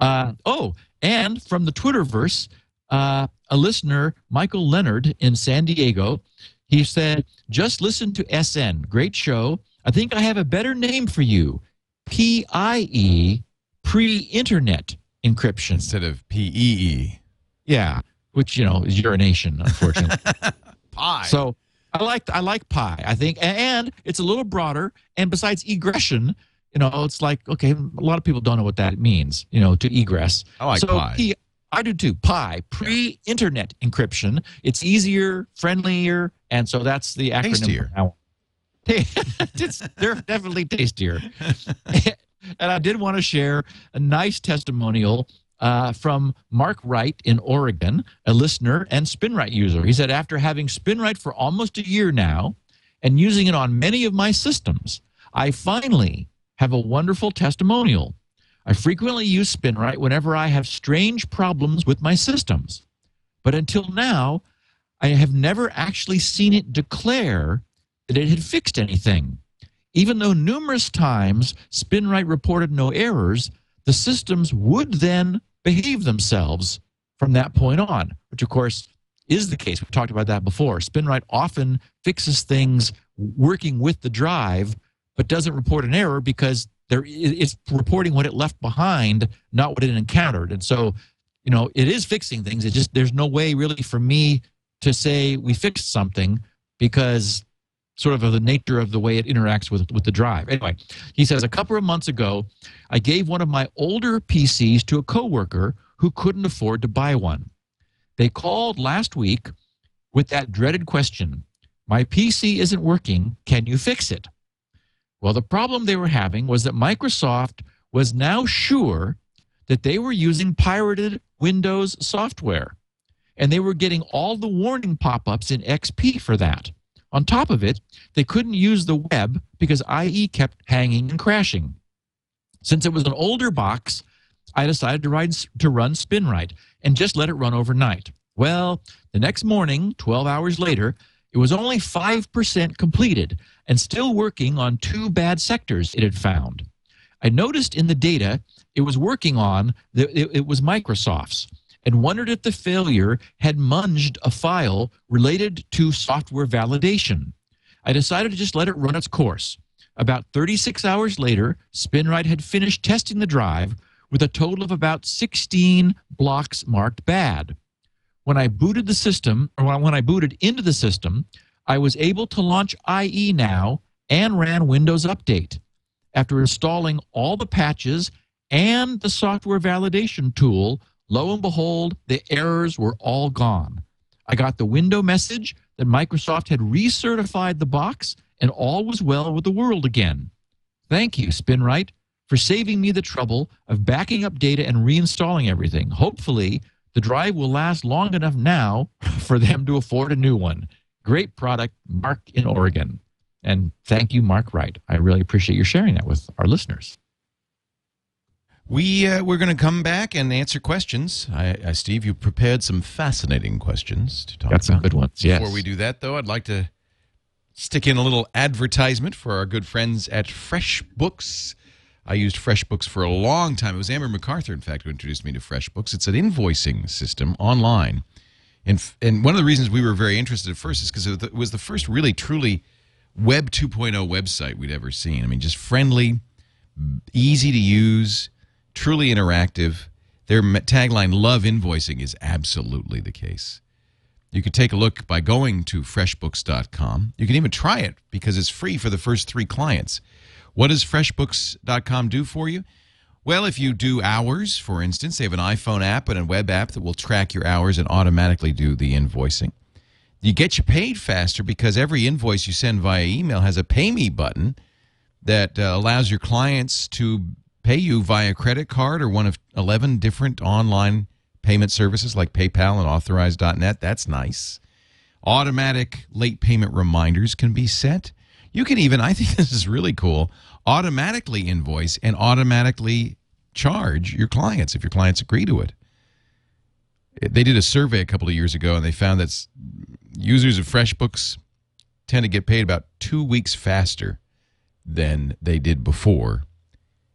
uh, oh, and from the Twitterverse, uh, a listener, Michael Leonard in San Diego, he said, "Just listen to SN, great show. I think I have a better name for you, PIE, pre-internet encryption. Instead of P E E. Yeah, which you know is urination, unfortunately. Pie. So I like I like pi. I think, and it's a little broader. And besides egression, you know, it's like okay, a lot of people don't know what that means. You know, to egress. I like so pi. P, I do too. Pi, pre-internet encryption. It's easier, friendlier, and so that's the acronym. Tastier. They're definitely tastier. and I did want to share a nice testimonial uh, from Mark Wright in Oregon, a listener and SpinRite user. He said, after having SpinRite for almost a year now and using it on many of my systems, I finally have a wonderful testimonial. I frequently use SpinRite whenever I have strange problems with my systems. But until now, I have never actually seen it declare that it had fixed anything. Even though numerous times SpinRite reported no errors, the systems would then behave themselves from that point on, which of course is the case. We've talked about that before. SpinRite often fixes things working with the drive, but doesn't report an error because there it's reporting what it left behind, not what it encountered. And so, you know, it is fixing things. It just there's no way really for me to say we fixed something because sort of the nature of the way it interacts with with the drive. Anyway, he says a couple of months ago, I gave one of my older PCs to a coworker who couldn't afford to buy one. They called last week with that dreaded question, "My PC isn't working, can you fix it?" Well, the problem they were having was that Microsoft was now sure that they were using pirated Windows software, and they were getting all the warning pop-ups in XP for that. On top of it, they couldn't use the web because IE kept hanging and crashing. Since it was an older box, I decided to, ride, to run SpinRite and just let it run overnight. Well, the next morning, 12 hours later, it was only 5% completed and still working on two bad sectors it had found. I noticed in the data it was working on, it was Microsoft's and wondered if the failure had munged a file related to software validation. I decided to just let it run its course. About 36 hours later, SpinRite had finished testing the drive with a total of about 16 blocks marked bad. When I booted the system, or when I booted into the system, I was able to launch IE now and ran Windows Update. After installing all the patches and the software validation tool, Lo and behold, the errors were all gone. I got the window message that Microsoft had recertified the box and all was well with the world again. Thank you, SpinRite, for saving me the trouble of backing up data and reinstalling everything. Hopefully, the drive will last long enough now for them to afford a new one. Great product, Mark in Oregon. And thank you, Mark Wright. I really appreciate you sharing that with our listeners. We uh, we're going to come back and answer questions. I, I, Steve, you prepared some fascinating questions to talk about. Got some about. good ones. Yes. Before we do that, though, I'd like to stick in a little advertisement for our good friends at FreshBooks. I used FreshBooks for a long time. It was Amber MacArthur, in fact, who introduced me to FreshBooks. It's an invoicing system online, and and one of the reasons we were very interested at first is because it was the first really truly Web 2.0 website we'd ever seen. I mean, just friendly, easy to use truly interactive. Their tagline, Love Invoicing, is absolutely the case. You could take a look by going to freshbooks.com. You can even try it because it's free for the first three clients. What does freshbooks.com do for you? Well, if you do hours, for instance, they have an iPhone app and a web app that will track your hours and automatically do the invoicing. You get you paid faster because every invoice you send via email has a pay me button that uh, allows your clients to pay you via credit card or one of 11 different online payment services like PayPal and Authorize.net. That's nice. Automatic late payment reminders can be set. You can even, I think this is really cool, automatically invoice and automatically charge your clients if your clients agree to it. They did a survey a couple of years ago and they found that users of FreshBooks tend to get paid about two weeks faster than they did before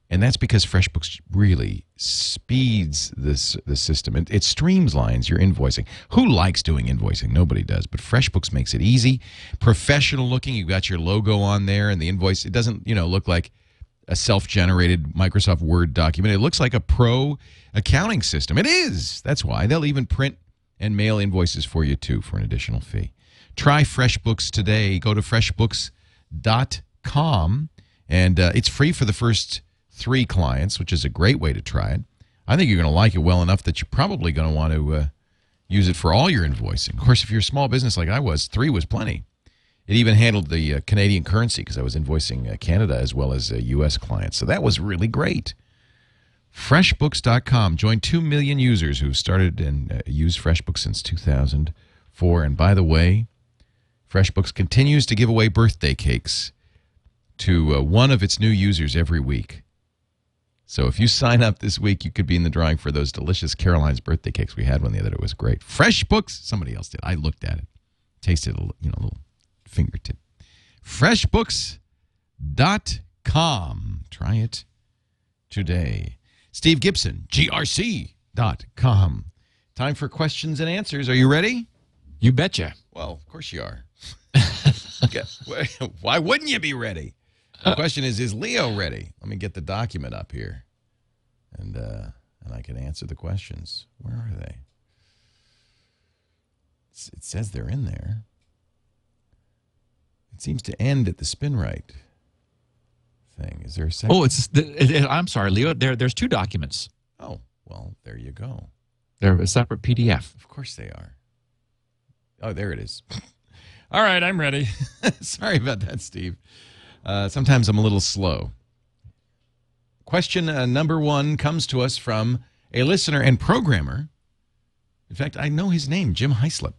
and that's because FreshBooks really speeds this the system. It, it streamlines your invoicing. Who likes doing invoicing? Nobody does, but FreshBooks makes it easy, professional looking. You've got your logo on there, and the invoice. It doesn't you know look like a self-generated Microsoft Word document. It looks like a pro accounting system. It is. That's why they'll even print and mail invoices for you too for an additional fee. Try FreshBooks today. Go to freshbooks.com and uh, it's free for the first three clients, which is a great way to try it. I think you're going to like it well enough that you're probably going to want to uh, use it for all your invoicing. Of course, if you're a small business like I was, three was plenty. It even handled the uh, Canadian currency because I was invoicing uh, Canada as well as uh, U.S. clients. So that was really great. FreshBooks.com joined 2 million users who've started and uh, used FreshBooks since 2004. And by the way, FreshBooks continues to give away birthday cakes to uh, one of its new users every week. So if you sign up this week, you could be in the drawing for those delicious Caroline's birthday cakes. We had one the other day. It was great. Fresh books. somebody else did. I looked at it, tasted a little, you know, a little fingertip. FreshBooks.com. Try it today. Steve Gibson, GRC.com. Time for questions and answers. Are you ready? You betcha. Well, of course you are. Why wouldn't you be ready? The question is, is Leo ready? Let me get the document up here, and uh, and I can answer the questions. Where are they? It's- It says they're in there. It seems to end at the spin right thing. Is there a second? Oh, it's. The, I'm sorry, Leo. There, there's two documents. oh, well, there you go. They're a separate PDF. Of course they are. Oh, there it is. All right, I'm ready. Sorry about that, Steve. Uh, sometimes I'm a little slow. Question uh, number one comes to us from a listener and programmer. In fact, I know his name, Jim Heislip.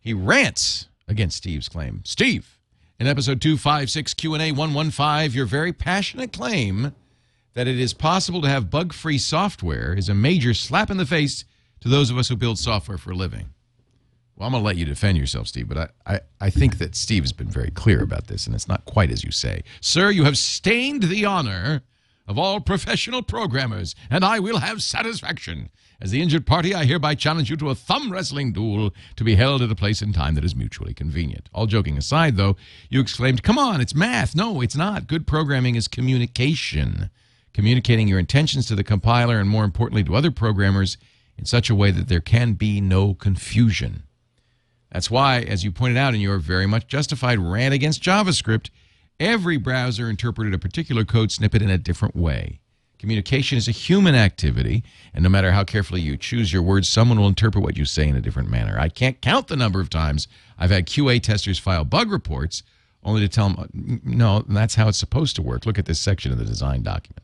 He rants against Steve's claim. Steve, in episode 256 Q&A 115, your very passionate claim that it is possible to have bug-free software is a major slap in the face to those of us who build software for a living. Well, I'm going to let you defend yourself, Steve, but I, I, I think that Steve has been very clear about this, and it's not quite as you say. Sir, you have stained the honor of all professional programmers, and I will have satisfaction. As the injured party, I hereby challenge you to a thumb wrestling duel to be held at a place and time that is mutually convenient. All joking aside, though, you exclaimed, Come on, it's math. No, it's not. Good programming is communication. Communicating your intentions to the compiler and, more importantly, to other programmers in such a way that there can be no confusion. That's why, as you pointed out in your very much justified rant against JavaScript, every browser interpreted a particular code snippet in a different way. Communication is a human activity, and no matter how carefully you choose your words, someone will interpret what you say in a different manner. I can't count the number of times I've had QA testers file bug reports only to tell them, no, that's how it's supposed to work. Look at this section of the design document.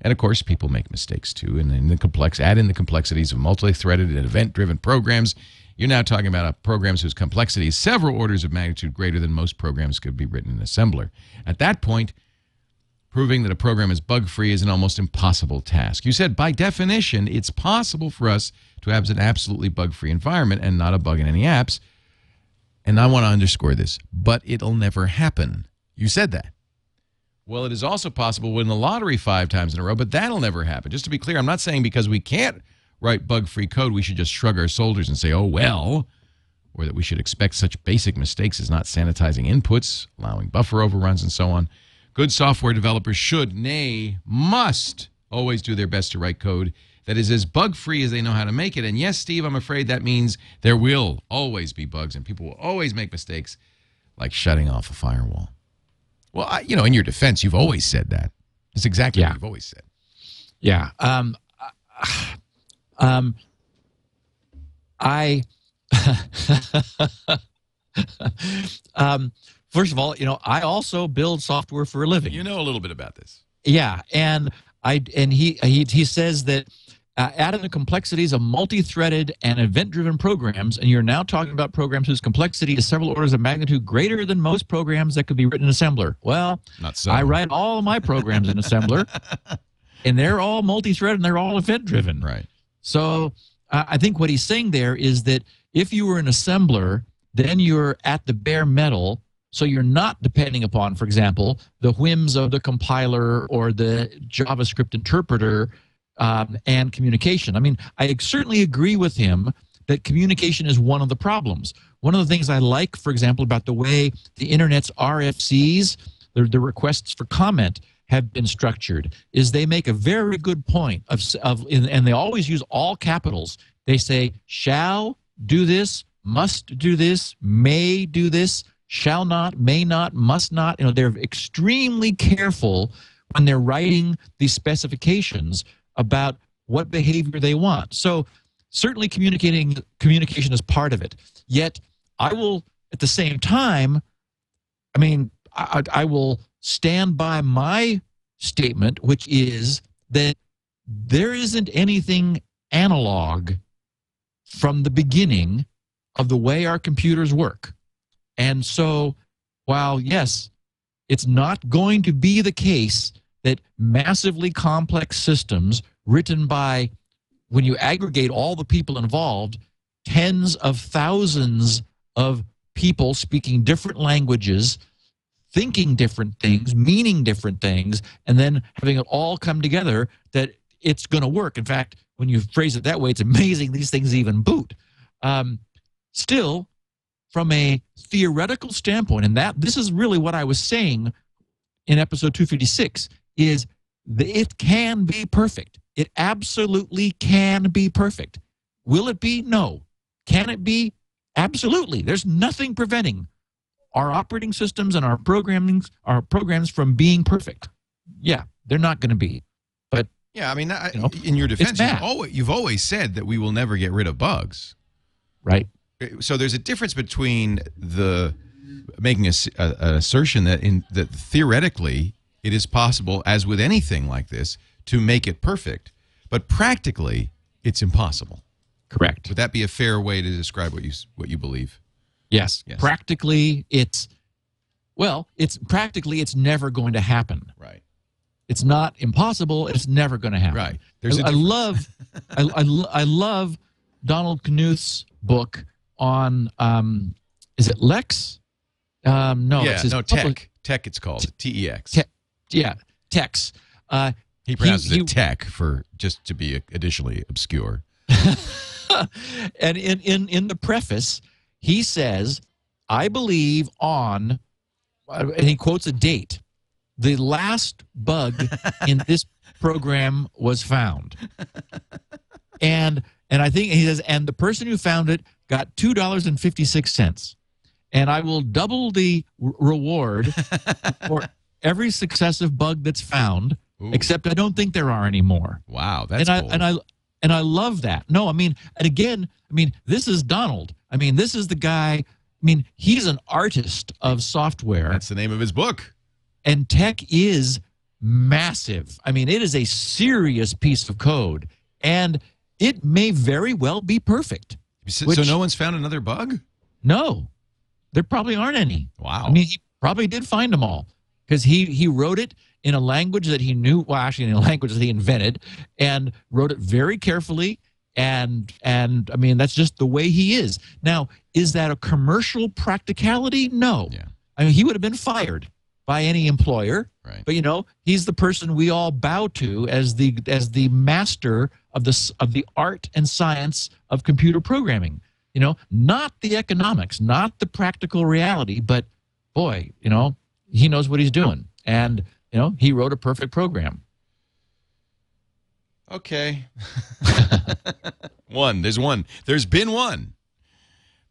And of course, people make mistakes too. And in the complex, add in the complexities of multi-threaded and event-driven programs. You're now talking about programs whose complexity is several orders of magnitude greater than most programs could be written in assembler. At that point, proving that a program is bug-free is an almost impossible task. You said by definition, it's possible for us to have an absolutely bug-free environment and not a bug in any apps. And I want to underscore this, but it'll never happen. You said that. Well, it is also possible to win the lottery five times in a row, but that'll never happen. Just to be clear, I'm not saying because we can't write bug free code, we should just shrug our shoulders and say, oh, well, or that we should expect such basic mistakes as not sanitizing inputs, allowing buffer overruns, and so on. Good software developers should, nay, must always do their best to write code that is as bug free as they know how to make it. And yes, Steve, I'm afraid that means there will always be bugs and people will always make mistakes like shutting off a firewall. Well, I, you know, in your defense, you've always said that. It's exactly Yeah. what you've always said. Yeah. Um, um, I, um, first of all, you know, I also build software for a living. You know a little bit about this. Yeah, and I and he he he says that uh, adding the complexities of multi-threaded and event-driven programs, and you're now talking about programs whose complexity is several orders of magnitude greater than most programs that could be written in assembler. Well, Not so. I write all of my programs in assembler, and they're all multi-threaded and they're all event-driven. Right. So uh, I think what he's saying there is that if you were an assembler, then you're at the bare metal. So you're not depending upon, for example, the whims of the compiler or the JavaScript interpreter um, and communication. I mean, I certainly agree with him that communication is one of the problems. One of the things I like, for example, about the way the internet's RFCs, the, the requests for comment, have been structured is they make a very good point of, of and they always use all capitals. They say shall do this, must do this, may do this, shall not, may not, must not. You know, they're extremely careful when they're writing these specifications about what behavior they want. So certainly communicating communication is part of it. Yet I will at the same time, I mean, I, I will stand by my statement, which is that there isn't anything analog from the beginning of the way our computers work. And so, while yes, it's not going to be the case that massively complex systems written by, when you aggregate all the people involved, tens of thousands of people speaking different languages, thinking different things, meaning different things, and then having it all come together that it's going to work. In fact, when you phrase it that way, it's amazing these things even boot. Um, still, from a theoretical standpoint, and that this is really what I was saying in episode 256 is that it can be perfect. It absolutely can be perfect. Will it be? No. Can it be? Absolutely. There's nothing preventing our operating systems and our programming our programs from being perfect. Yeah, they're not going to be. But Yeah, I mean, I, You know, in your defense, you've always, you've always said that we will never get rid of bugs. right, uh, So there's a difference between the making a, a- an assertion that in that theoretically it is possible, as with anything like this, to make it perfect, but practically it's impossible. correct. Would that be a fair way to describe what you what you believe? Yes. Yes. Practically it's well, it's practically it's never going to happen. Right. It's not impossible, it's never going to happen. Right. There's a I, I difference. love I, I, I love Donald Knuth's book on um is it Lex? Um no, yeah, no public- tech. Tech, it's called T E X. Te- yeah, Tex. Uh He pronounces he- it tech for just to be additionally obscure. and in, in in the preface, he says, "I believe on," and he quotes a date. The last bug in this program was found, and and I think he says, and the person who found it got two dollars and fifty six cents, and I will double the reward for every successive bug that's found. Ooh, Except I don't think there are any more wow, that's and I bold. and I and I love that. No, I mean, and again, I mean, this is Donald. I mean, this is the guy. I mean, he's an artist of software, that's the name of his book. and TeX is massive. I mean, it is a serious piece of code, and it may very well be perfect. So, Which- so no one's found another bug. No, there probably aren't any. Wow. I mean, he probably did find them all because he he wrote it in a language that he knew. Well, actually, in a language that he invented, and wrote it very carefully. And and I mean, that's just the way he is. Now, is that a commercial practicality? No. Yeah. I mean, he would have been fired by any employer. Right. But you know, he's the person we all bow to as the as the master of the of the art and science of computer programming. You know, not the economics, not the practical reality, but boy, you know, he knows what he's doing, and you know, he wrote a perfect program. Okay. one. There's one. There's been one.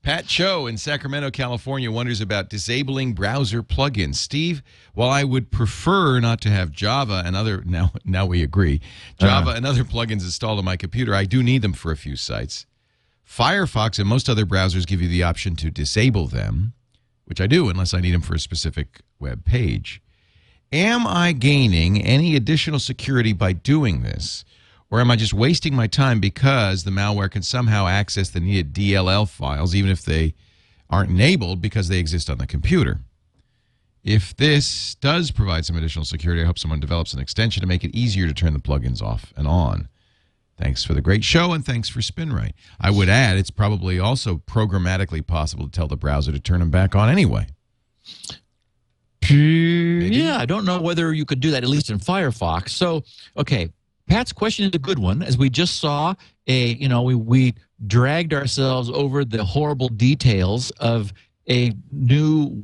Pat Cho in Sacramento, California wonders about disabling browser plugins. Steve, while I would prefer not to have Java and other now now we agree, uh-huh. Java and other plugins installed on my computer, I do need them for a few sites. Firefox and most other browsers give you the option to disable them, which I do unless I need them for a specific web page. Am I gaining any additional security by doing this? Or am I just wasting my time because the malware can somehow access the needed DLL files, even if they aren't enabled because they exist on the computer? If this does provide some additional security, I hope someone develops an extension to make it easier to turn the plugins off and on. Thanks for the great show and thanks for SpinRite. I would add it's probably also programmatically possible to tell the browser to turn them back on anyway. Yeah, I don't know whether you could do that at least in Firefox. So, okay, Pat's question is a good one. As we just saw, a you know we we dragged ourselves over the horrible details of a new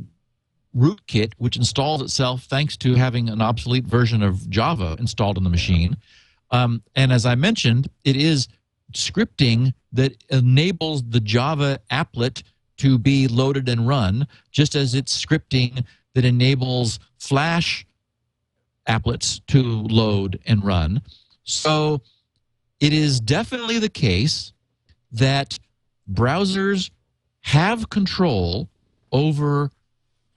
rootkit which installs itself thanks to having an obsolete version of Java installed on the machine. Um, and as I mentioned, it is scripting that enables the Java applet to be loaded and run, just as it's scripting that enables Flash applets to load and run. So it is definitely the case that browsers have control over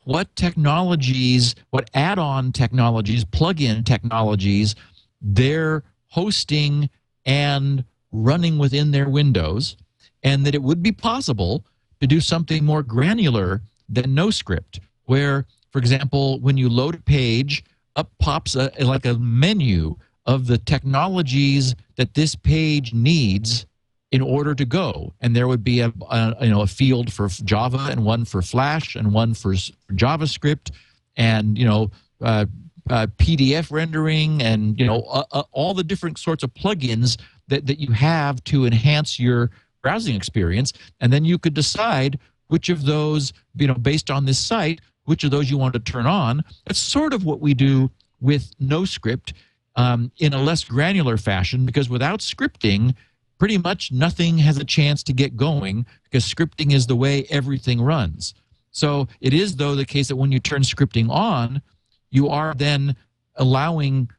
what technologies, what add on technologies, plug in technologies they're hosting and running within their windows, and that it would be possible to do something more granular than NoScript, where, for example, when you load a page, up pops a, like a menu of the technologies that this page needs in order to go. And there would be a, a, you know a field for java and one for flash and one for javascript and you know uh, uh, pdf rendering and you know uh, uh, all the different sorts of plugins that, that you have to enhance your browsing experience. And then you could decide which of those you know based on this site which of those you want to turn on that's sort of what we do with NoScript um, in a less granular fashion because without scripting pretty much nothing has a chance to get going because scripting is the way everything runs. So it is, though, the case that when you turn scripting on, you are then allowing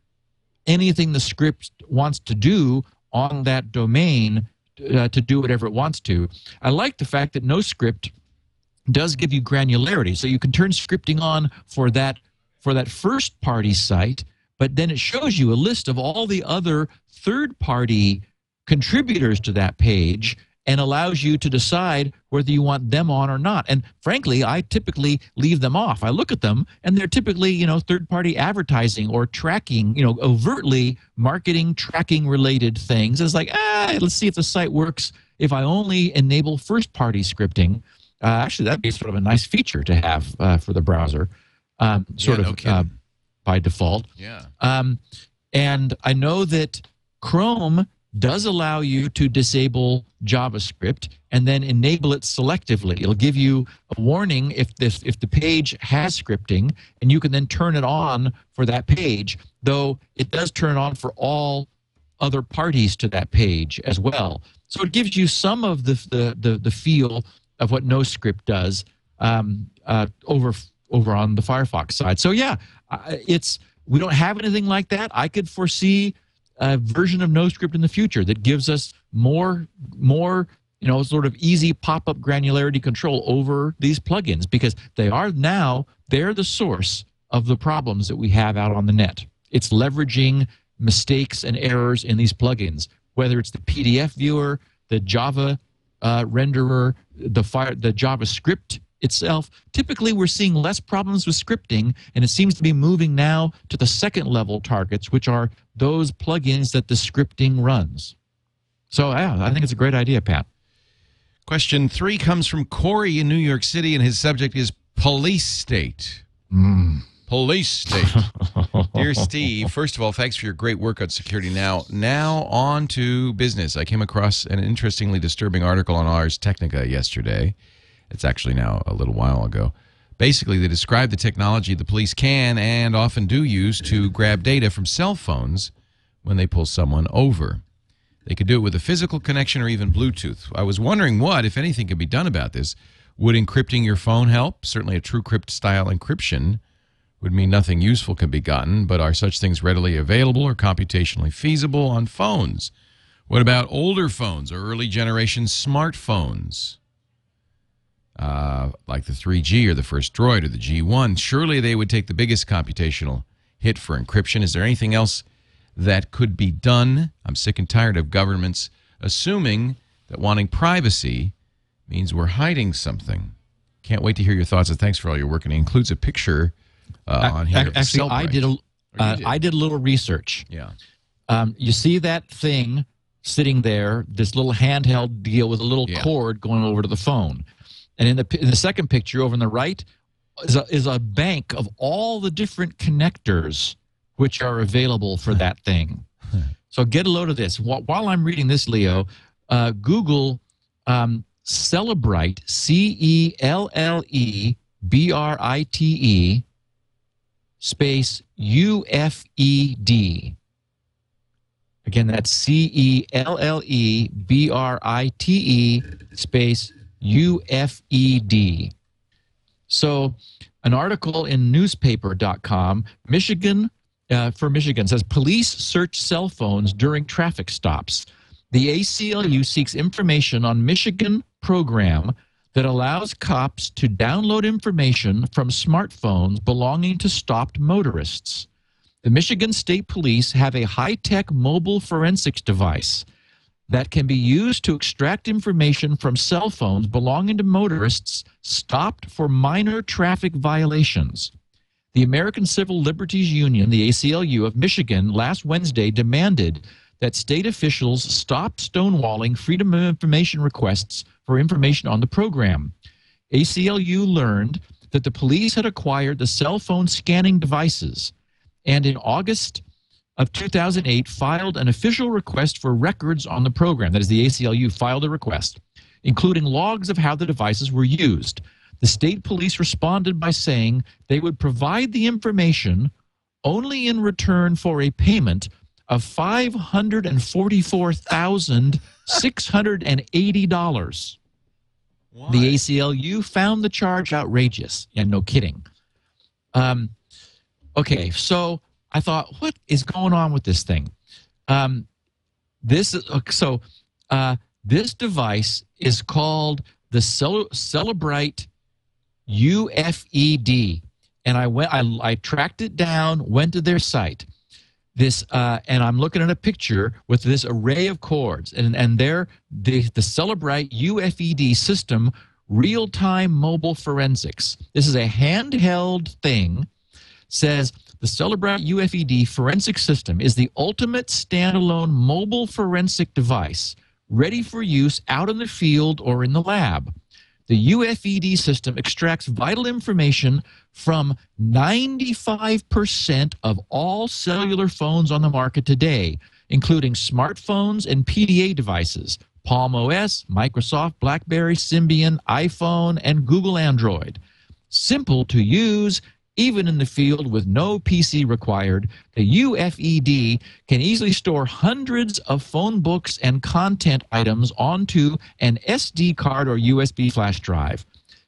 anything the script wants to do on that domain uh, to do whatever it wants to. I like the fact that NoScript does give you granularity, so you can turn scripting on for that for that first party site, but then it shows you a list of all the other third party contributors to that page and allows you to decide whether you want them on or not. And frankly, I typically leave them off. I look at them and they're typically, you know, third-party advertising or tracking, you know, overtly marketing tracking related things. It's like, ah, let's see if the site works if I only enable first-party scripting. Uh, actually, that'd be sort of a nice feature to have uh, for the browser, um, sort Yeah, no of uh, by default. Yeah. Um, and I know that Chrome does allow you to disable JavaScript and then enable it selectively. It'll give you a warning if this if the page has scripting, and you can then turn it on for that page. Though it does turn on for all other parties to that page as well. So it gives you some of the the the, the feel of what NoScript does um, uh, over over on the Firefox side. So yeah, it's we don't have anything like that. I could foresee a version of NoScript in the future that gives us more more you know sort of easy pop-up granularity control over these plugins because they are now they're the source of the problems that we have out on the net. It's leveraging mistakes and errors in these plugins, whether it's the PDF viewer, the Java uh, renderer, the fire, the JavaScript itself. Typically, we're seeing less problems with scripting, and it seems to be moving now to the second level targets, which are those plugins that the scripting runs. So, yeah, I think it's a great idea, Pat. Question three comes from Corey in New York City, and his subject is police state. Mm. Police state. Dear Steve, first of all, thanks for your great work on Security Now. Now, on to business. I came across an interestingly disturbing article on Ars Technica yesterday. It's actually now a little while ago. Basically, they describe the technology the police can and often do use to grab data from cell phones when they pull someone over. They could do it with a physical connection or even Bluetooth. I was wondering what, if anything, could be done about this. Would encrypting your phone help? Certainly, a TrueCrypt style encryption would mean nothing useful can be gotten, but are such things readily available or computationally feasible on phones? What about older phones or early generation smartphones? Uh, like the 3G or the first Droid or the G1. Surely they would take the biggest computational hit for encryption. Is there anything else that could be done? I'm sick and tired of governments assuming that wanting privacy means we're hiding something. Can't wait to hear your thoughts and thanks for all your work. And it includes a picture uh, on here. Actually, I did a uh, did? I did a little research. Yeah. Um, you see that thing sitting there, this little handheld deal with a little Yeah. cord going over to the phone, and in the in the second picture over on the right is a, is a bank of all the different connectors which are available for that thing. So get a load of this. While, while I'm reading this, Leo, uh, Google um, Cellebrite C E L L E B R I T E space U F E D. Again, that's C E L L E B R I T E space U F E D. So, an article in newspaper.com Michigan uh, for Michigan says police search cell phones during traffic stops. The ACLU seeks information on Michigan program that allows cops to download information from smartphones belonging to stopped motorists. The Michigan State Police have a high-tech mobile forensics device that can be used to extract information from cell phones belonging to motorists stopped for minor traffic violations. The American Civil Liberties Union, the ACLU of Michigan, last Wednesday demanded that state officials stop stonewalling Freedom of Information requests for information on the program. ACLU learned that the police had acquired the cell phone scanning devices and in August of 2008 filed an official request for records on the program. That is, the ACLU filed a request, including logs of how the devices were used. The state police responded by saying they would provide the information only in return for a payment of $544,680. Why? The ACLU found the charge outrageous. Yeah, no kidding. Um, okay, so I thought, what is going on with this thing? Um, this uh, so. Uh, this device is called the Cel- Cellebrite UFED, and I went. I, I tracked it down. Went to their site. This uh, and I'm looking at a picture with this array of cords, and and there the the Cellebrite UFED system real time mobile forensics. This is a handheld thing. Says the Cellebrite UFED forensic system is the ultimate standalone mobile forensic device ready for use out in the field or in the lab. The UFED system extracts vital information from 95% of all cellular phones on the market today, including smartphones and PDA devices, Palm OS, Microsoft, Blackberry, Symbian, iPhone, and Google Android. Simple to use, even in the field with no PC required, the UFED can easily store hundreds of phone books and content items onto an SD card or USB flash drive.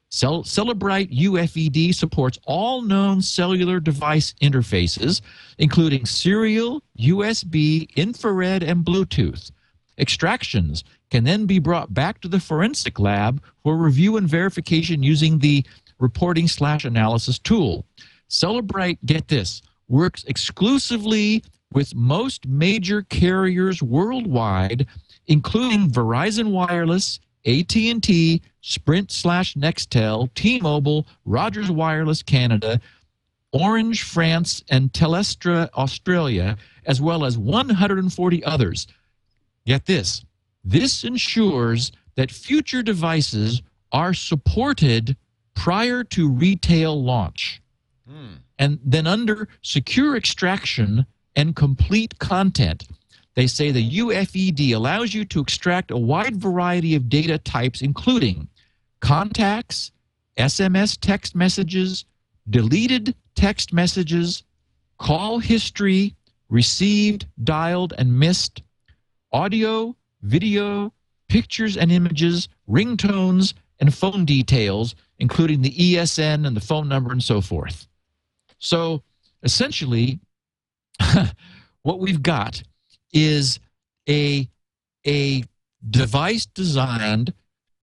Cel- Cellebrite UFED supports all known cellular device interfaces, including serial, USB, infrared, and Bluetooth. Extractions can then be brought back to the forensic lab for review and verification using the reporting slash analysis tool. Cellebrite, get this, works exclusively with most major carriers worldwide, including Verizon Wireless, AT&T, Sprint slash Nextel, T-Mobile, Rogers Wireless Canada, Orange France, and Telstra Australia, as well as 140 others. Get this. This ensures that future devices are supported prior to retail launch. Hmm. And then under secure extraction and complete content, they say the UFED allows you to extract a wide variety of data types, including contacts, SMS text messages, deleted text messages, call history, received, dialed, and missed, audio, video, pictures and images, ringtones, and phone details, including the ESN and the phone number and so forth. So essentially, what we've got is a, a device designed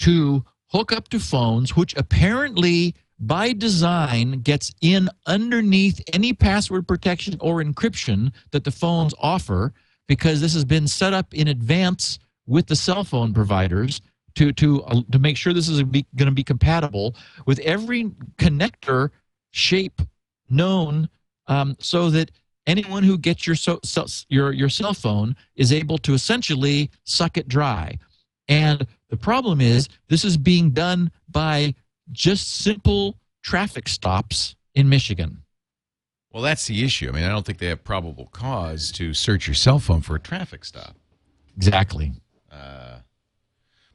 to hook up to phones, which apparently by design gets in underneath any password protection or encryption that the phones offer because this has been set up in advance with the cell phone providers to to uh, to make sure this is going to be compatible with every connector shape known um, so that anyone who gets your so, so, your your cell phone is able to essentially suck it dry and the problem is this is being done by just simple traffic stops in Michigan. Well, that's the issue. I mean, I don't think they have probable cause to search your cell phone for a traffic stop. Exactly.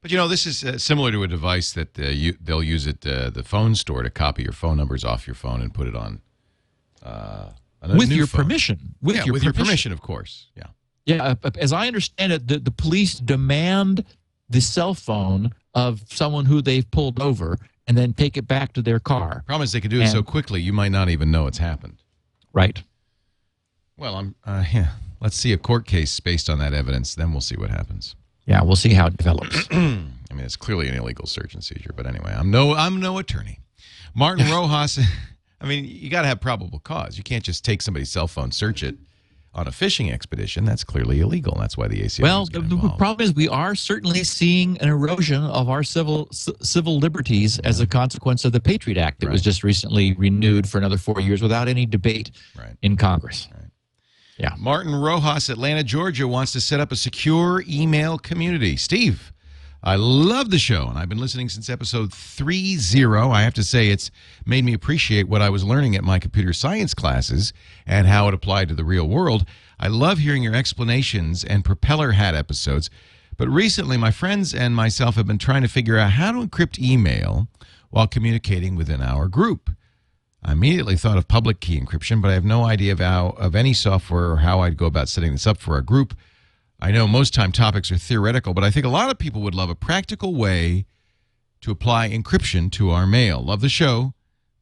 But you know, this is uh, similar to a device that uh, you, they'll use at uh, the phone store to copy your phone numbers off your phone and put it on. Uh, with your phone. permission. With yeah, your with permission. your permission, of course. Yeah. Yeah, uh, as I understand it, the, the police demand the cell phone of someone who they've pulled over and then take it back to their car. Problem is, they can do it so quickly, you might not even know it's happened. Right. Well, I'm. Uh, yeah. Let's see a court case based on that evidence. Then we'll see what happens. Yeah, we'll see how it develops. I mean, it's clearly an illegal search and seizure. But anyway, I'm no. I'm no attorney. Martin Rojas. I mean, you got to have probable cause. You can't just take somebody's cell phone, search it on a fishing expedition. That's clearly illegal. That's why the ACLU. well, the, the problem is we are certainly seeing an erosion of our civil c- civil liberties as a consequence of the Patriot Act that was just recently renewed for another four years without any debate Right. in Congress. Yeah. Martin Rojas, Atlanta, Georgia, wants to set up a secure email community. Steve, I love the show, and I've been listening since episode 30. I have to say, it's made me appreciate what I was learning at my computer science classes and how it applied to the real world. I love hearing your explanations and propeller hat episodes. But recently, my friends and myself have been trying to figure out how to encrypt email while communicating within our group. I immediately thought of public key encryption, but I have no idea of how of any software or how I'd go about setting this up for our group. I know most time topics are theoretical, but I think a lot of people would love a practical way to apply encryption to our mail. Love the show.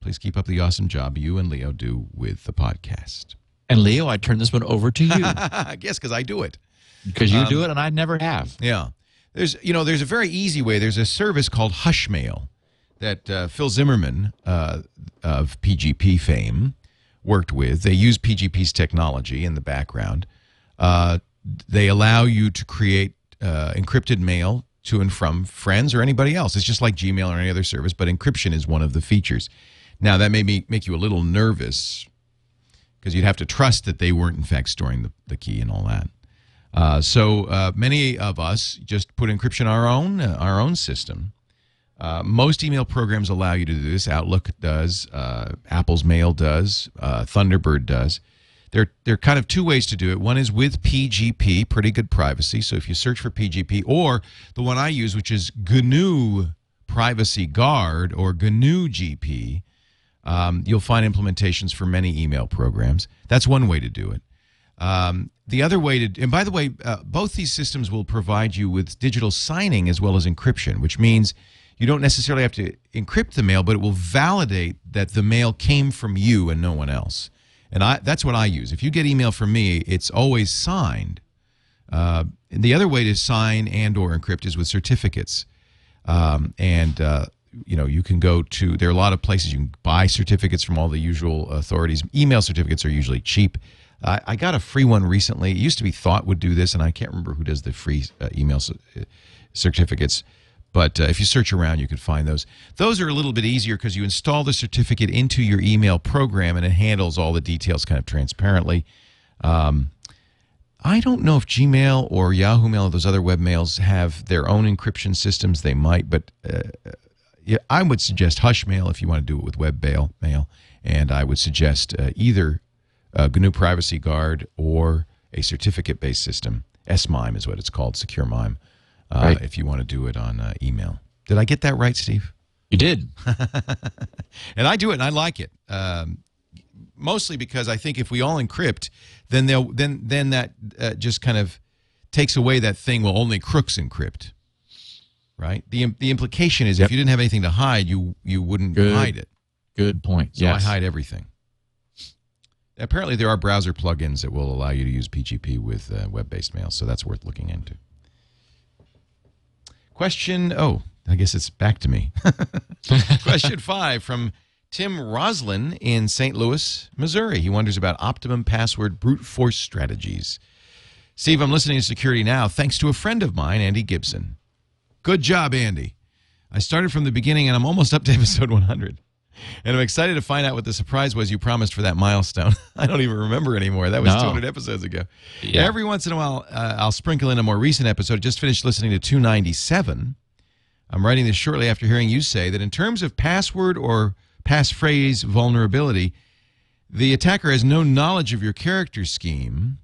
Please keep up the awesome job you and Leo do with the podcast. And Leo, I turn this one over to you I guess because I do it. because you do um, it and I never have. Yeah. There's you know there's a very easy way. There's a service called Hushmail that uh, Phil Zimmermann uh, of PGP fame worked with. They use PGP's technology in the background. Uh, they allow you to create uh, encrypted mail to and from friends or anybody else. It's just like Gmail or any other service, but encryption is one of the features. Now that may make you a little nervous because you'd have to trust that they weren't in fact storing the, the key and all that. Uh, so uh, many of us just put encryption our own uh, our own system. Uh, most email programs allow you to do this. Outlook does, uh, Apple's Mail does, uh, Thunderbird does. There, there are kind of two ways to do it. One is with PGP, pretty good privacy. So if you search for PGP, or the one I use, which is GNU Privacy Guard or GNU GP, um, you'll find implementations for many email programs. That's one way to do it. Um, the other way to, and by the way, uh, both these systems will provide you with digital signing as well as encryption, which means you don't necessarily have to encrypt the mail, but it will validate that the mail came from you and no one else. And I, that's what I use. If you get email from me, it's always signed. Uh, and the other way to sign and or encrypt is with certificates. Um, and uh, you know you can go to there are a lot of places you can buy certificates from all the usual authorities. Email certificates are usually cheap. I, I got a free one recently. It used to be Thawte would do this, and I can't remember who does the free uh, email uh, certificates. But uh, if you search around, you can find those. Those are a little bit easier because you install the certificate into your email program, and it handles all the details kind of transparently. Um, I don't know if Gmail or Yahoo Mail or those other webmails have their own encryption systems. They might, but uh, yeah, I would suggest Hushmail if you want to do it with web mail, mail and I would suggest uh, either uh, GNU Privacy Guard or a certificate-based system. SMIME is what it's called, Secure MIME, uh, Right. if you want to do it on uh, email. Did I get that right, Steve? You did. and I do it, and I like it. Um, mostly because I think if we all encrypt, then they'll then then that uh, just kind of takes away that thing. Well, only crooks encrypt, right? the The implication is if you didn't have anything to hide, you you wouldn't Good. hide it. Good point. So yes. I hide everything. Apparently, there are browser plugins that will allow you to use PGP with uh, web-based mail, so that's worth looking into. Question. Oh, I guess it's back to me. Question five from Tim Roslin in St. Louis, Missouri. He wonders about optimum password brute force strategies. Steve, I'm listening to Security Now thanks to a friend of mine, Andy Gibson. Good job, Andy. I started from the beginning and I'm almost up to episode 100. And I'm excited to find out what the surprise was you promised for that milestone. I don't even remember anymore. That was No. 200 episodes ago. Yeah. Every once in a while, uh, I'll sprinkle in a more recent episode. Just finished listening to 297. I'm writing this shortly after hearing you say that in terms of password or passphrase vulnerability, the attacker has no knowledge of your character scheme.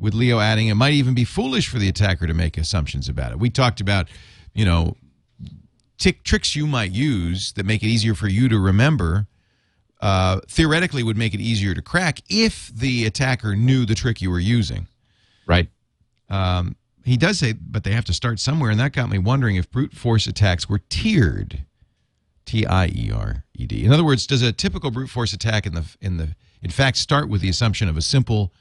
With Leo adding, it might even be foolish for the attacker to make assumptions about it. We talked about, you know, tick tricks you might use that make it easier for you to remember. Uh, theoretically, would make it easier to crack if the attacker knew the trick you were using. Right. Um, he does say, but they have to start somewhere, and that got me wondering if brute force attacks were tiered. T I E R E D. In other words, does a typical brute force attack in the in the in fact start with the assumption of a simple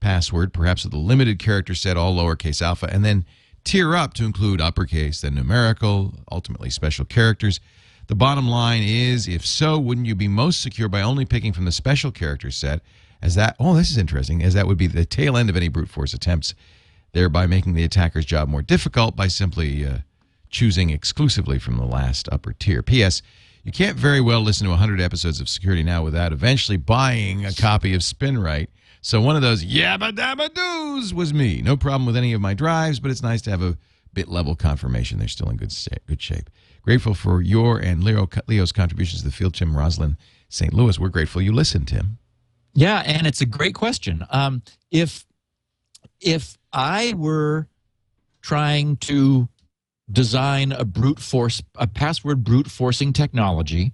password, perhaps with a limited character set, all lowercase alpha, and then tier up to include uppercase, then numerical, ultimately special characters. The bottom line is if so, wouldn't you be most secure by only picking from the special character set? As that, oh, this is interesting, as that would be the tail end of any brute force attempts, thereby making the attacker's job more difficult by simply uh, choosing exclusively from the last upper tier. P.S. You can't very well listen to 100 episodes of Security Now without eventually buying a copy of SpinRite. So one of those yabba dabba doos was me. No problem with any of my drives, but it's nice to have a bit level confirmation they're still in good good shape. Grateful for your and Leo, Leo's contributions to the field, Tim Roslin, St. Louis. We're grateful you listened, Tim. Yeah, and it's a great question. Um, if if I were trying to design a brute force a password brute forcing technology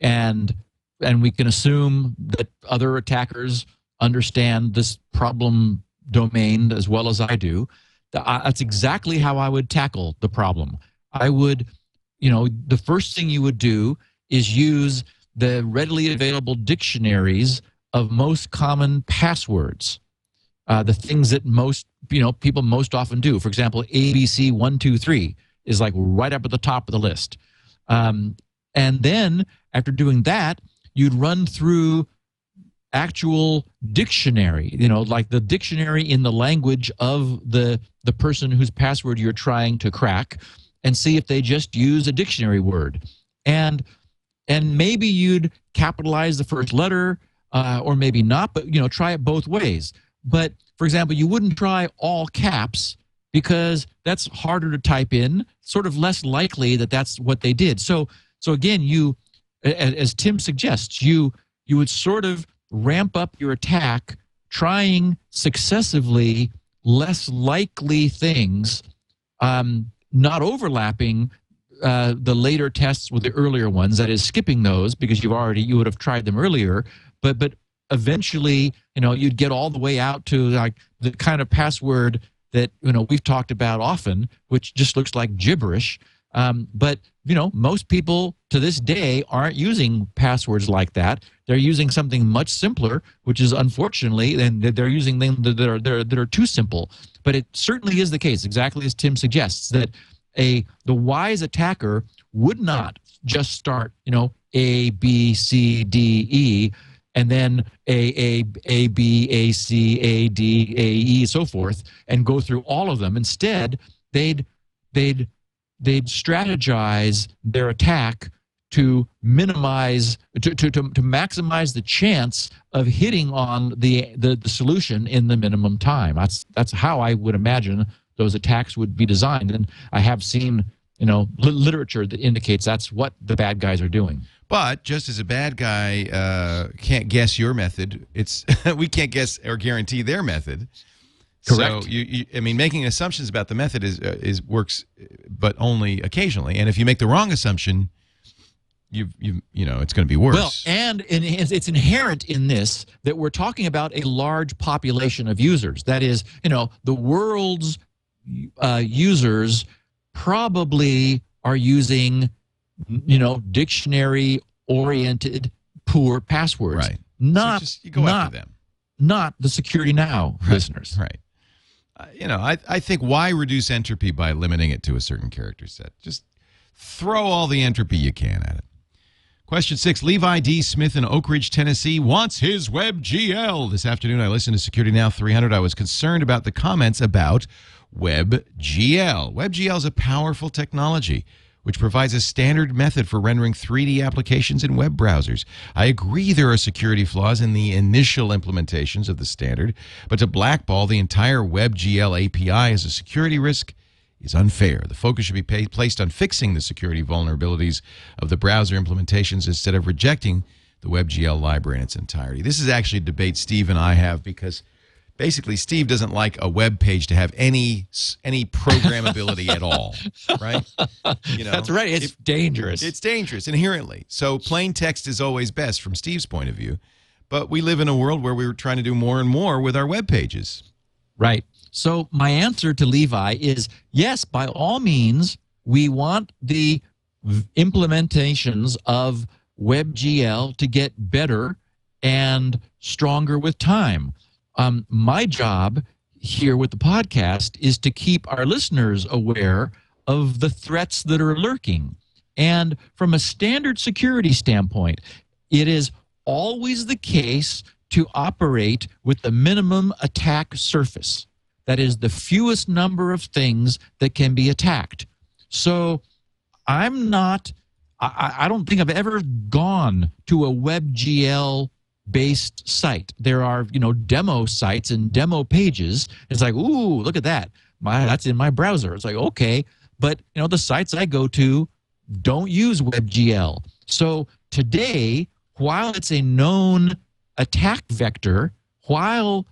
and and we can assume that other attackers understand this problem domain as well as I do that's exactly how I would tackle the problem I would you know the first thing you would do is use the readily available dictionaries of most common passwords uh, the things that most you know people most often do. For example, ABC one two three is like right up at the top of the list, um, and then after doing that, you'd run through actual dictionary you know like the dictionary in the language of the the person whose password you're trying to crack and see if they just use a dictionary word and and maybe you'd capitalize the first letter uh, or maybe not but you know try it both ways but for example, you wouldn't try all caps because that's harder to type in, sort of less likely that that's what they did. So, so again, you, as Tim suggests, you you would sort of ramp up your attack, trying successively less likely things, um, not overlapping uh, the later tests with the earlier ones. That is, skipping those because you've already you would have tried them earlier, but but eventually, you know, you'd get all the way out to like the kind of password that you know we've talked about often, which just looks like gibberish. Um, but you know, most people to this day aren't using passwords like that. They're using something much simpler, which is unfortunately, and they're using things that are that are, that are too simple. But it certainly is the case, exactly as Tim suggests, that a the wise attacker would not just start, you know, A B C D E and then A, A, A, B, A, C, A, D, A, E, so forth, and go through all of them. Instead, they'd they'd they'd strategize their attack to minimize to, to, to, to maximize the chance of hitting on the, the the solution in the minimum time. That's that's how I would imagine those attacks would be designed. And I have seen you know literature that indicates that's what the bad guys are doing. But just as a bad guy uh, can't guess your method, it's we can't guess or guarantee their method. Correct. So you, you I mean, making assumptions about the method is uh, is works, but only occasionally. And if you make the wrong assumption, you you you know it's going to be worse. Well, and it's inherent in this that we're talking about a large population of users. That is, you know, the world's uh, users probably are using you know, dictionary oriented poor passwords. Right. Not so just, you go not, after them. Not the security now right. listeners. Right. Uh, you know, I, I think why reduce entropy by limiting it to a certain character set? Just throw all the entropy you can at it. Question six Levi D. Smith in Oak Ridge, Tennessee wants his WebGL. This afternoon, I listened to Security Now 300. I was concerned about the comments about WebGL. WebGL is a powerful technology which provides a standard method for rendering 3D applications in web browsers. I agree there are security flaws in the initial implementations of the standard, but to blackball the entire WebGL API as a security risk is unfair. The focus should be placed on fixing the security vulnerabilities of the browser implementations instead of rejecting the WebGL library in its entirety. This is actually a debate Steve and I have because basically Steve doesn't like a web page to have any any programmability at all, right? You know, that's right. It's it, dangerous. It's dangerous inherently. So plain text is always best from Steve's point of view. But we live in a world where we're trying to do more and more with our web pages. Right. So my answer to Levi is yes, by all means, we want the implementations of WebGL to get better and stronger with time. Um, my job here with the podcast is to keep our listeners aware of the threats that are lurking. And from a standard security standpoint, it is always the case to operate with the minimum attack surface. That is the fewest number of things that can be attacked. So I'm not, I, I don't think I've ever gone to a WebGL based site. There are, you know, demo sites and demo pages. It's like, ooh, look at that. My that's in my browser. It's like, okay. But you know, the sites I go to don't use WebGL. So today, while it's a known attack vector, while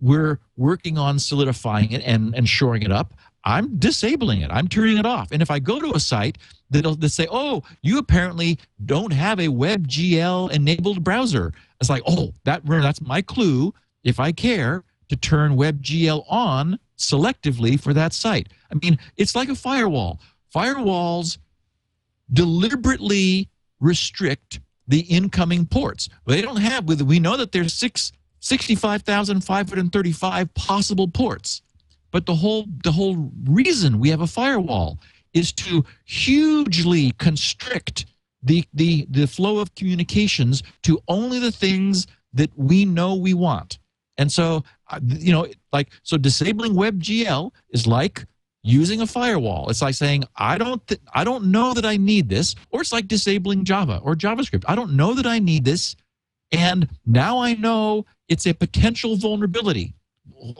we're working on solidifying it and, and shoring it up, I'm disabling it. I'm turning it off. And if I go to a site that'll that say, "Oh, you apparently don't have a WebGL enabled browser," it's like, "Oh, that that's my clue. If I care to turn WebGL on selectively for that site." I mean, it's like a firewall. Firewalls deliberately restrict the incoming ports. They don't have we know that there's six 65,535 possible ports. But the whole the whole reason we have a firewall is to hugely constrict the the the flow of communications to only the things that we know we want. And so uh, you know like so disabling WebGL is like using a firewall. It's like saying I don't th- I don't know that I need this or it's like disabling Java or JavaScript. I don't know that I need this and now I know it's a potential vulnerability.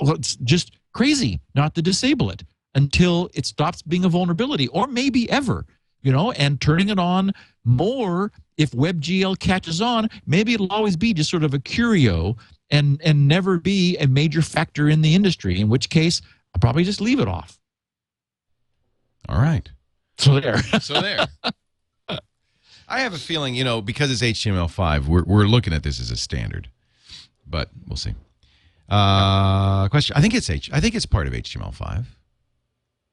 It's just crazy not to disable it until it stops being a vulnerability or maybe ever, you know, and turning it on more if WebGL catches on, maybe it'll always be just sort of a curio and and never be a major factor in the industry, in which case I'll probably just leave it off. All right. So there. So there. I have a feeling, you know, because it's HTML5, we're, we're looking at this as a standard, but we'll see. Uh, question. I think it's H. I think it's part of HTML5.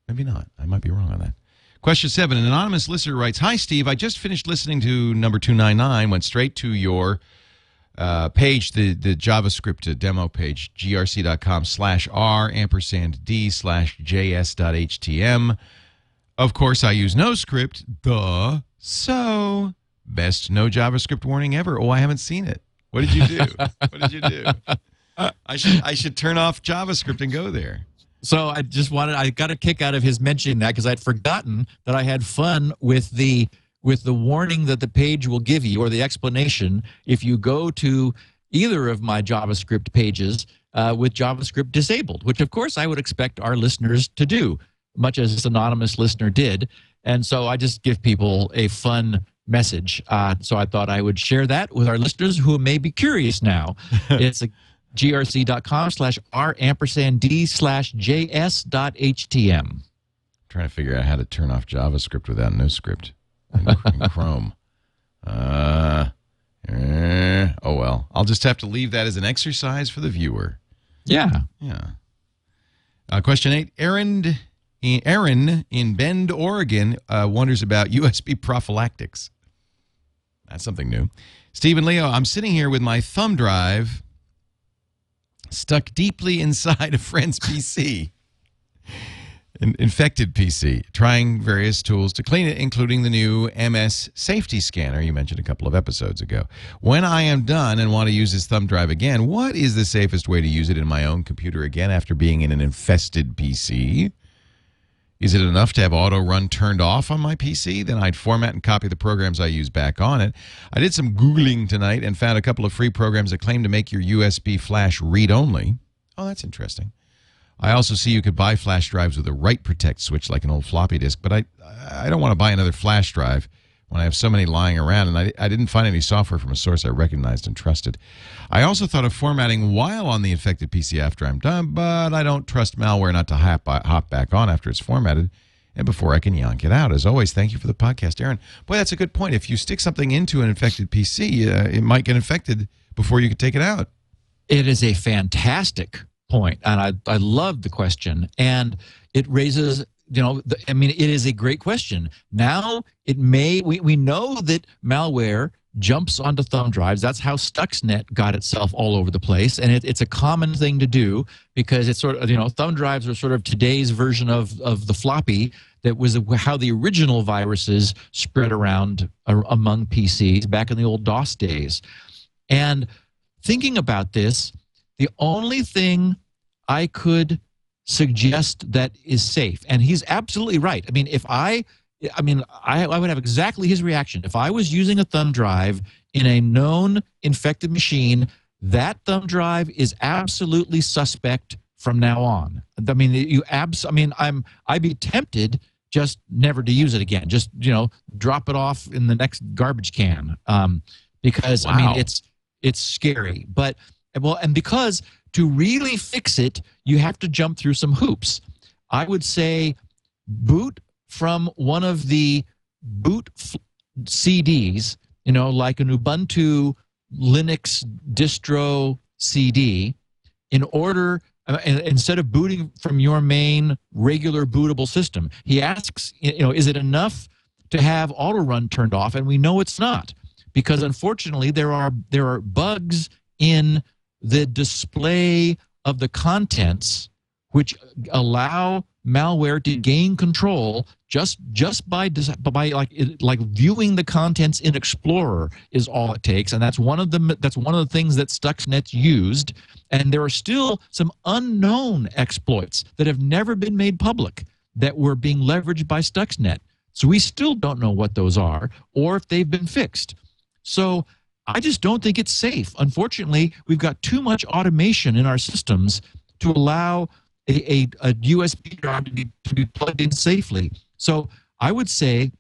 Maybe not. I might be wrong on that. Question seven. An anonymous listener writes, "Hi Steve. I just finished listening to number two nine nine. Went straight to your uh, page, the the JavaScript demo page, grc.com slash r ampersand d slash js.htm. Of course, I use NoScript. Duh. So best no JavaScript warning ever. Oh, I haven't seen it. What did you do? what did you do? I should I should turn off JavaScript and go there. So I just wanted I got a kick out of his mentioning that because I'd forgotten that I had fun with the with the warning that the page will give you or the explanation if you go to either of my JavaScript pages uh, with JavaScript disabled, which of course I would expect our listeners to do, much as this anonymous listener did. And so I just give people a fun message. Uh, so I thought I would share that with our listeners who may be curious now. it's a grc.com slash r ampersand d slash js dot htm. trying to figure out how to turn off JavaScript without NoScript in, in Chrome. Uh, eh, oh well, I'll just have to leave that as an exercise for the viewer. Yeah. Yeah. Uh, question eight. Aaron, Aaron in Bend, Oregon, uh, wonders about USB prophylactics. That's something new. Stephen Leo, I'm sitting here with my thumb drive stuck deeply inside a friend's PC, an infected PC, trying various tools to clean it, including the new MS Safety Scanner you mentioned a couple of episodes ago. When I am done and want to use this thumb drive again, what is the safest way to use it in my own computer again after being in an infested PC? Is it enough to have auto run turned off on my PC? Then I'd format and copy the programs I use back on it. I did some Googling tonight and found a couple of free programs that claim to make your USB flash read only. Oh, that's interesting. I also see you could buy flash drives with a write protect switch like an old floppy disk, but I, I don't want to buy another flash drive when I have so many lying around, and I, I didn't find any software from a source I recognized and trusted. I also thought of formatting while on the infected PC after I'm done, but I don't trust malware not to hop, hop back on after it's formatted and before I can yank it out. As always, thank you for the podcast, Aaron. Boy, that's a good point. If you stick something into an infected PC, uh, it might get infected before you can take it out. It is a fantastic point, and I I love the question, and it raises you know the, I mean it is a great question. Now it may we we know that malware jumps onto thumb drives. That's how Stuxnet got itself all over the place, and it, it's a common thing to do because it's sort of you know thumb drives are sort of today's version of of the floppy that was how the original viruses spread around among PCs back in the old DOS days. And thinking about this, the only thing I could suggest that is safe, and he's absolutely right. I mean, if I I mean, I, I, would have exactly his reaction. If I was using a thumb drive in a known infected machine, that thumb drive is absolutely suspect from now on. I mean, you abs. I mean, I'm. I'd be tempted just never to use it again. Just you know, drop it off in the next garbage can. Um, because wow. I mean, it's it's scary. But well, and because to really fix it, you have to jump through some hoops. I would say boot from one of the boot f- CDs, you know, like an Ubuntu Linux distro CD, in order uh, instead of booting from your main regular bootable system. He asks, you know, is it enough to have auto run turned off? And we know it's not because unfortunately there are there are bugs in the display of the contents which allow malware to hmm. gain control just just by by like like viewing the contents in Explorer is all it takes, and that's one of the that's one of the things that Stuxnet used. And there are still some unknown exploits that have never been made public that were being leveraged by Stuxnet. So we still don't know what those are or if they've been fixed. So I just don't think it's safe. Unfortunately, we've got too much automation in our systems to allow a, a, a USB drive to be, to be plugged in safely. So I would say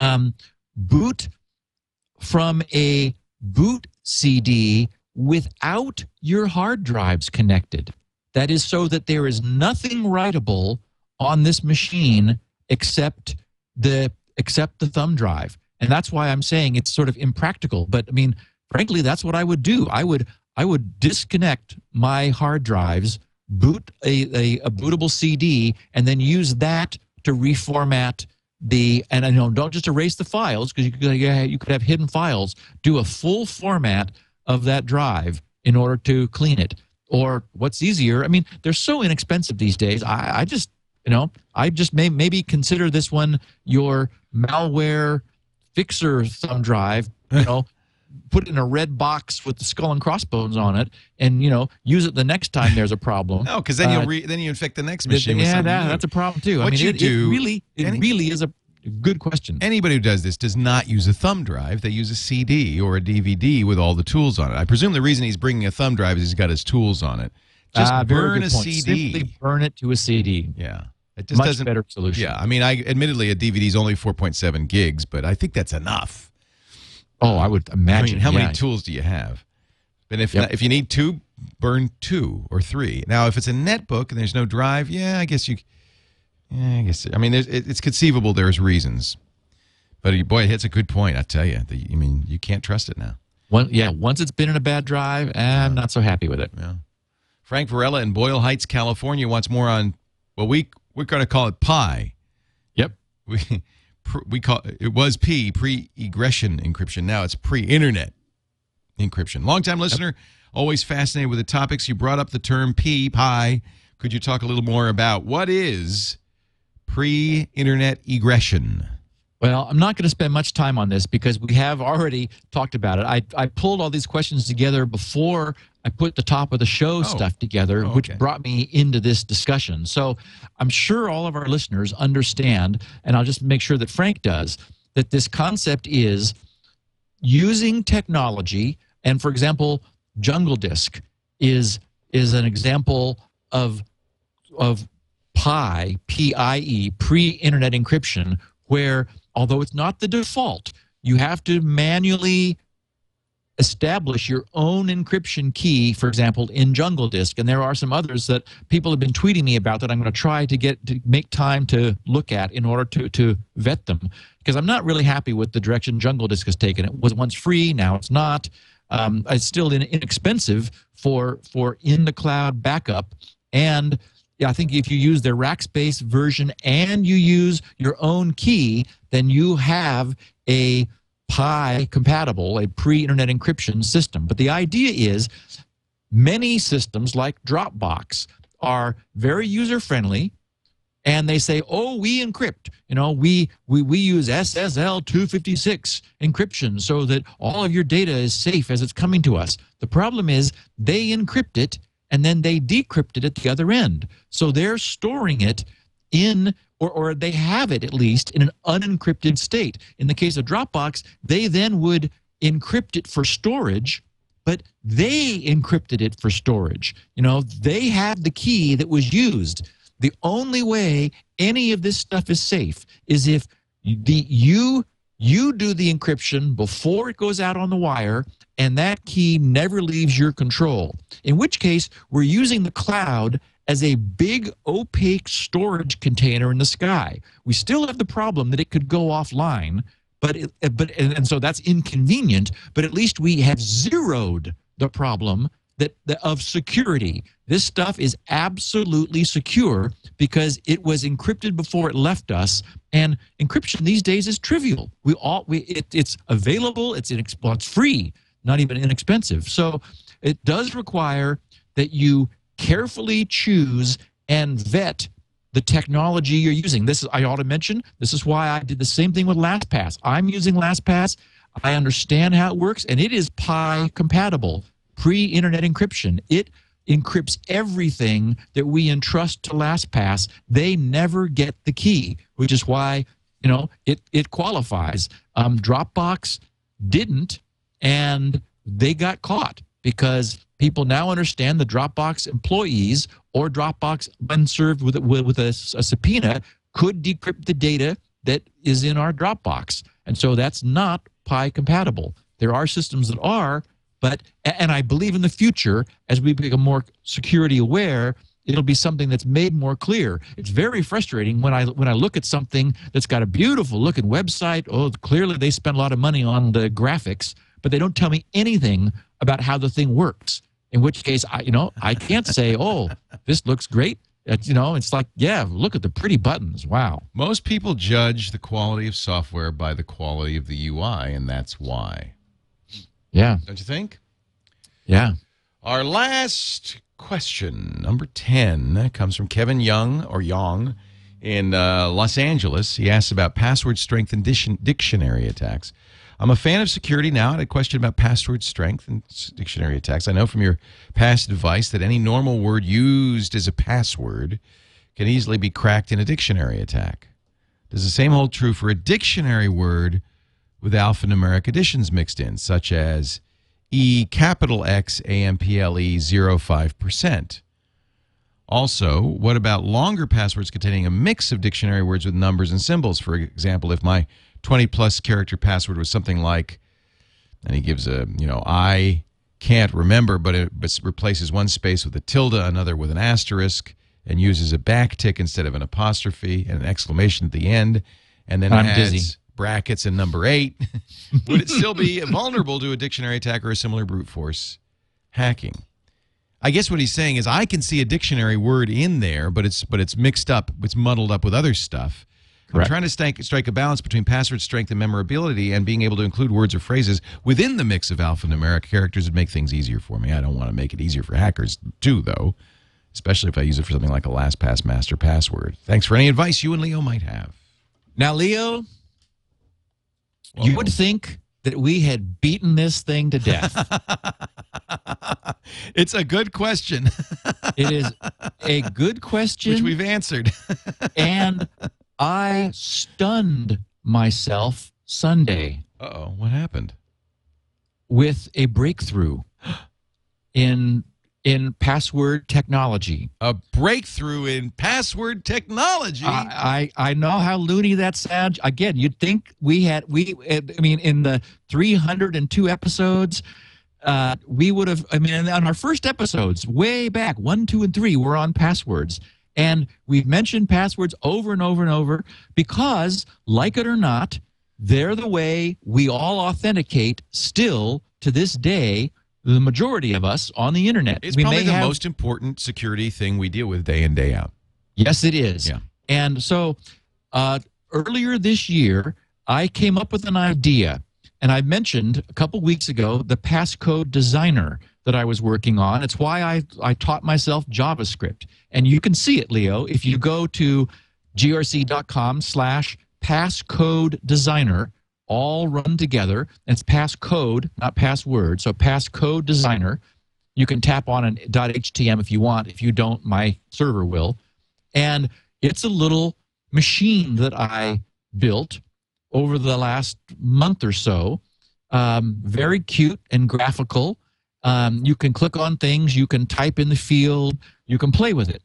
um, boot from a boot CD without your hard drives connected. That is so that there is nothing writable on this machine except the except the thumb drive. And that's why I'm saying it's sort of impractical. But I mean, frankly, that's what I would do. I would I would disconnect my hard drives boot a, a, a bootable CD, and then use that to reformat the and I know don't just erase the files because you could you could have hidden files. Do a full format of that drive in order to clean it. Or what's easier? I mean, they're so inexpensive these days. I, I just you know I just may maybe consider this one your malware fixer thumb drive. You know, put it in a red box with the skull and crossbones on it, and you know use it the next time there's a problem. no, because then uh, you re- then you infect the next machine. Yeah, that, that's a problem too. What I mean, you it, do it really, it any, really is a good question. Anybody who does this does not use a thumb drive. They use a CD or a DVD with all the tools on it. I presume the reason he's bringing a thumb drive is he's got his tools on it. Just uh, burn a point. CD. Simply burn it to a CD. Yeah. It just Much doesn't better solution. Yeah, I mean, I admittedly a DVD is only 4.7 gigs, but I think that's enough. Oh, I would imagine. I mean, how yeah. many tools do you have? And if yep. not, if you need two, burn two or three. Now, if it's a netbook and there's no drive, yeah, I guess you. Yeah, I guess. I mean, it's conceivable. There's reasons, but uh, boy, it hits a good point. I tell you. The, I mean, you can't trust it now. One, yeah. Once it's been in a bad drive, eh, I'm not so happy with it. Yeah. Frank Varela in Boyle Heights, California, wants more on. Well, we we're going to call it PIE. Yep. We we call it was P pre-egression encryption. Now it's pre-internet encryption. Longtime listener, yep. always fascinated with the topics. You brought up the term P pi. Could you talk a little more about what is pre-internet egression? Well, I'm not going to spend much time on this because we have already talked about it. I, I pulled all these questions together before I put the top of the show oh. stuff together, oh, okay. which brought me into this discussion. So I'm sure all of our listeners understand, and I'll just make sure that Frank does, that this concept is using technology. And for example, Jungle Disk is is an example of of PIE, P-I-E, pre-internet encryption, where although it's not the default, you have to manually establish your own encryption key, for example, in Jungle Disk. And there are some others that people have been tweeting me about that I'm going to try to get to make time to look at in order to, to vet them. Because I'm not really happy with the direction Jungle Disk has taken. It was once free, now it's not. Um, it's still inexpensive for for in the cloud backup. And yeah, I think if you use their Rackspace version and you use your own key, then you have a PIE compatible, a pre internet encryption system. But the idea is many systems like Dropbox are very user friendly and they say, "Oh, we encrypt. You know, we we we use SSL 256 encryption so that all of your data is safe as it's coming to us." The problem is they encrypt it and then they decrypt it at the other end. So they're storing it in or, or they have it at least in an unencrypted state. In the case of Dropbox, they then would encrypt it for storage, but they encrypted it for storage. You know, they had the key that was used. The only way any of this stuff is safe is if the you you do the encryption before it goes out on the wire and that key never leaves your control. In which case, we're using the cloud as a big opaque storage container in the sky. We still have the problem that it could go offline, but it, but and, and so that's inconvenient, but at least we have zeroed the problem that, that of security. This stuff is absolutely secure because it was encrypted before it left us, and encryption these days is trivial. We all we it, it's available. It's it's free, not even inexpensive. So it does require that you carefully choose and vet the technology you're using. This is I ought to mention. This is why I did the same thing with LastPass. I'm using LastPass. I understand how it works, and it is PIE compatible pre-internet encryption. It encrypts everything that we entrust to LastPass. They never get the key, which is why you know it it qualifies. Um, Dropbox didn't, and they got caught because people now understand the Dropbox employees or Dropbox, when served with with, with a, a subpoena, could decrypt the data that is in our Dropbox, and so that's not PIE compatible. There are systems that are, but and I believe in the future as we become more security aware, it'll be something that's made more clear. It's very frustrating when I when I look at something that's got a beautiful looking website. Oh, clearly they spent a lot of money on the graphics, but they don't tell me anything about how the thing works. In which case, I you know I can't say, oh, this looks great. It's, you know, it's like, yeah, look at the pretty buttons. Wow. Most people judge the quality of software by the quality of the UI, and that's why. Yeah. Don't you think? Yeah. Our last question, number 10, comes from Kevin Young or Young in uh, Los Angeles. He asks about password strength and dictionary attacks. I'm a fan of security now. I had a question about password strength and dictionary attacks. I know from your past advice that any normal word used as a password can easily be cracked in a dictionary attack. Does the same hold true for a dictionary word with alphanumeric additions mixed in, such as E capital X AMPLE 05%? Also, what about longer passwords containing a mix of dictionary words with numbers and symbols? For example, if my 20 plus character password was something like, and he gives a, you know, I can't remember, but it but replaces one space with a tilde, another with an asterisk, and uses a backtick instead of an apostrophe and an exclamation at the end, and then I'm adds dizzy. Brackets and number eight. Would it still be vulnerable to a dictionary attack or a similar brute force hacking? I guess what he's saying is I can see a dictionary word in there, but it's but it's mixed up, it's muddled up with other stuff. I'm trying to strike, strike a balance between password strength and memorability, and being able to include words or phrases within the mix of alphanumeric characters would make things easier for me. I don't want to make it easier for hackers too, though, especially if I use it for something like a LastPass master password. Thanks for any advice you and Leo might have. Now, Leo, you would think that we had beaten this thing to death. it's a good question, it is a good question. which we've answered. and I stunned myself Sunday Uh oh, what happened? with a breakthrough in in password technology. A breakthrough in password technology. I, I I know how loony that sounds. Again, you'd think we had we. I mean, in the 302 episodes, uh, we would have. I mean, on our first episodes, way back, one, two, and three, we're on passwords, and we've mentioned passwords over and over and over because, like it or not, they're the way we all authenticate still to this day. The majority of us on the internet. it's we probably the have- most important security thing we deal with day in, day out. Yes, it is. Yeah. And so uh, earlier this year, I came up with an idea And I mentioned a couple weeks ago the passcode designer that I was working on. It's why I, I taught myself JavaScript. And you can see it, Leo, if you go to grc.com slash passcode designer, all run together. It's passcode, not password. So passcode designer. You can tap on an .htm if you want. If you don't, my server will. And it's a little machine that I built over the last month or so. Um, very cute and graphical. Um, you can click on things, you can type in the field, you can play with it.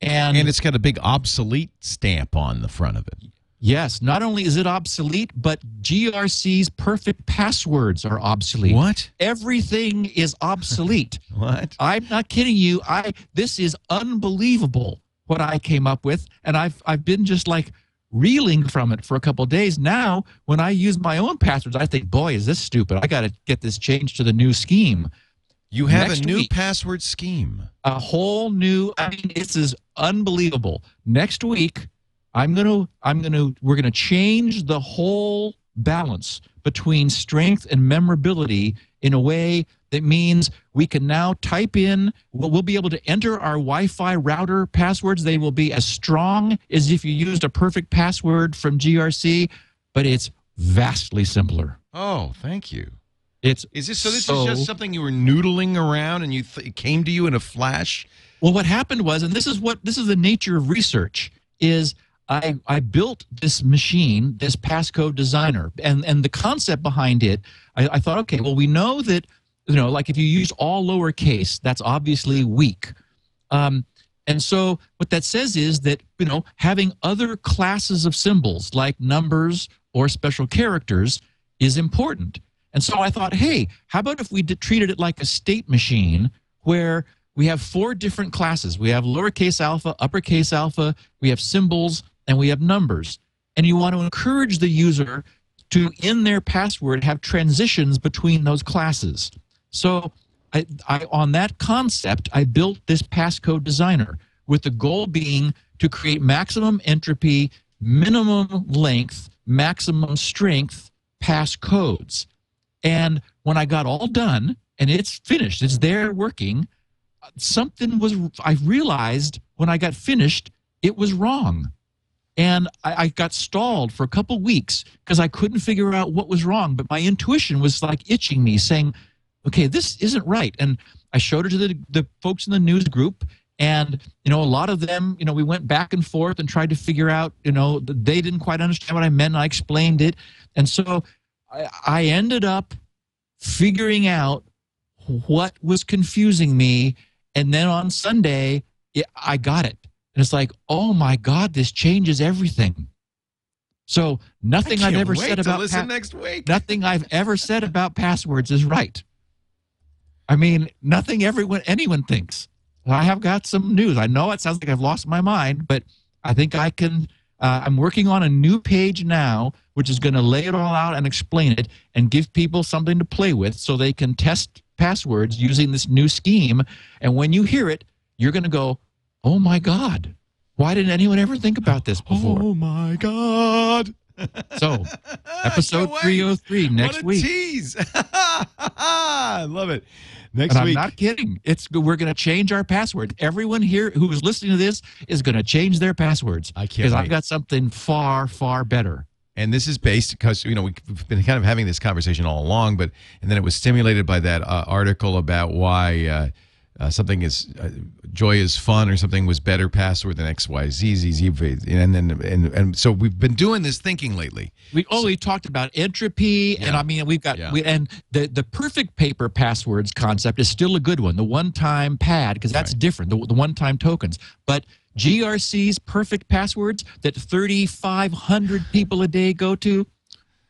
And, And it's got a big obsolete stamp on the front of it. Yes, not only is it obsolete, but GRC's perfect passwords are obsolete. What? Everything is obsolete. What? I'm not kidding you. I this is unbelievable what I came up with, and I've I've been just like reeling from it for a couple of days. Now, when I use my own passwords, I think, boy, is this stupid. I got to get this changed to the new scheme. You have Next a new week. password scheme. A whole new. I mean, this is unbelievable. Next week, I'm gonna I'm gonna we're gonna change the whole balance between strength and memorability in a way that means we can now type in we'll, we'll be able to enter our wi-fi router passwords they will be as strong as if you used a perfect password from grc but it's vastly simpler Oh, thank you. it's Is this so? This So- is just something you were noodling around, and you th- it came to you in a flash. Well, what happened was, and this is what this is the nature of research, is I I built this machine, this passcode designer, and and the concept behind it, I, I thought, okay, well, we know that you know, like if you use all lowercase, that's obviously weak. Um, and so what that says is that you know having other classes of symbols like numbers or special characters is important. And so I thought, hey, how about if we treated it like a state machine where we have four different classes. We have lowercase alpha, uppercase alpha, we have symbols, and we have numbers. And you want to encourage the user to, in their password, have transitions between those classes. So, I, I, on that concept, I built this passcode designer with the goal being to create maximum entropy, minimum length, maximum strength passcodes. And when I got all done and it's finished, it's there working, something was, I realized when I got finished, it was wrong. And I, I got stalled for a couple weeks because I couldn't figure out what was wrong. But my intuition was like itching me, saying, okay, this isn't right. And I showed it to the, the folks in the news group. And, you know, a lot of them, you know, we went back and forth and tried to figure out, you know, they didn't quite understand what I meant. And I explained it. And so I, I ended up figuring out what was confusing me. And then on Sunday, I got it. And it's like, oh my God, this changes everything. So nothing I've ever said about pa- nothing I've ever said about passwords is right. I mean, nothing everyone anyone thinks. I have got some news. I know it sounds like I've lost my mind, but I think I can. Uh, I'm working on a new page now, which is going to lay it all out and explain it and give people something to play with so they can test passwords using this new scheme. And when you hear it, you're going to go, "Oh my God, why didn't anyone ever think about this before?" Oh my God! So, episode 303 next what a week. tease! I love it. Next and I'm week, not kidding. It's we're going to change our password. Everyone here who is listening to this is going to change their passwords. I can't because I've got something far, far better. and this is based because you know we've been kind of having this conversation all along, but and then it was stimulated by that uh, article about why uh, uh, something is uh, joy is fun or something was better password than X Y Z Z Z, and then and and so we've been doing this thinking lately. We oh, we talked about entropy, and I mean we've got Yeah. we, and the the perfect paper passwords concept is still a good one. The one time pad because that's Right. different. The, the one time tokens, but GRC's perfect passwords that 3,500 people a day go to,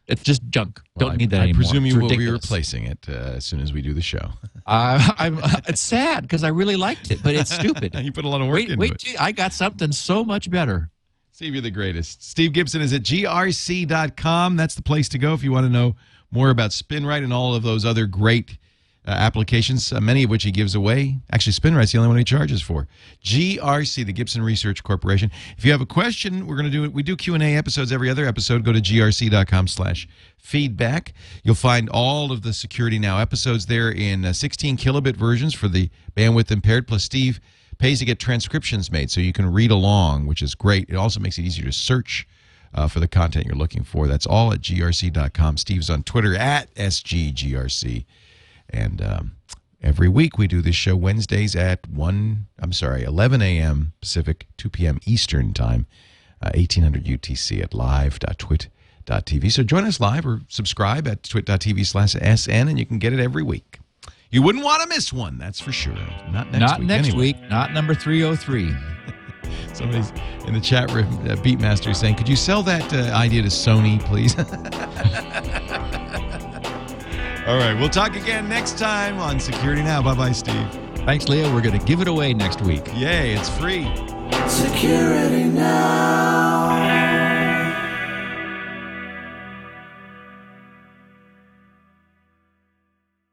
it's just junk. Well, Don't I, need that I anymore. presume you will be replacing it uh, as soon as we do the show. Uh, I'm, it's sad because I really liked it, but it's stupid. you put a lot of work wait, into wait, it. till- I got something so much better. Steve, you're the greatest. Steve Gibson is at grc.com. That's the place to go if you want to know more about SpinRite and all of those other great uh, applications, uh, many of which he gives away. Actually, SpinRite's the only one he charges for. GRC, the Gibson Research Corporation. If you have a question, we're going to do it. We do Q and A episodes every other episode. Go to grc.com/slash feedback. You'll find all of the Security Now episodes there in uh, 16 kilobit versions for the bandwidth impaired. Plus, Steve pays to get transcriptions made so you can read along, which is great. It also makes it easier to search uh, for the content you're looking for. That's all at grc.com. Steve's on Twitter at sggrc. And um, every week we do this show Wednesdays at 1, I'm sorry, 11 a.m. Pacific, 2 p.m. Eastern Time, uh, 1800 UTC at live.twit.tv. So join us live or subscribe at twit.tv slash SN and you can get it every week. You wouldn't want to miss one, that's for sure. Not next Not week. next anyway. week. Not number 303. Somebody's in the chat room, uh, Beatmaster, is saying, could you sell that uh, idea to Sony, please? All right. We'll talk again next time on Security Now. Bye bye, Steve. Thanks, Leo. We're going to give it away next week. Yay, it's free. Security Now.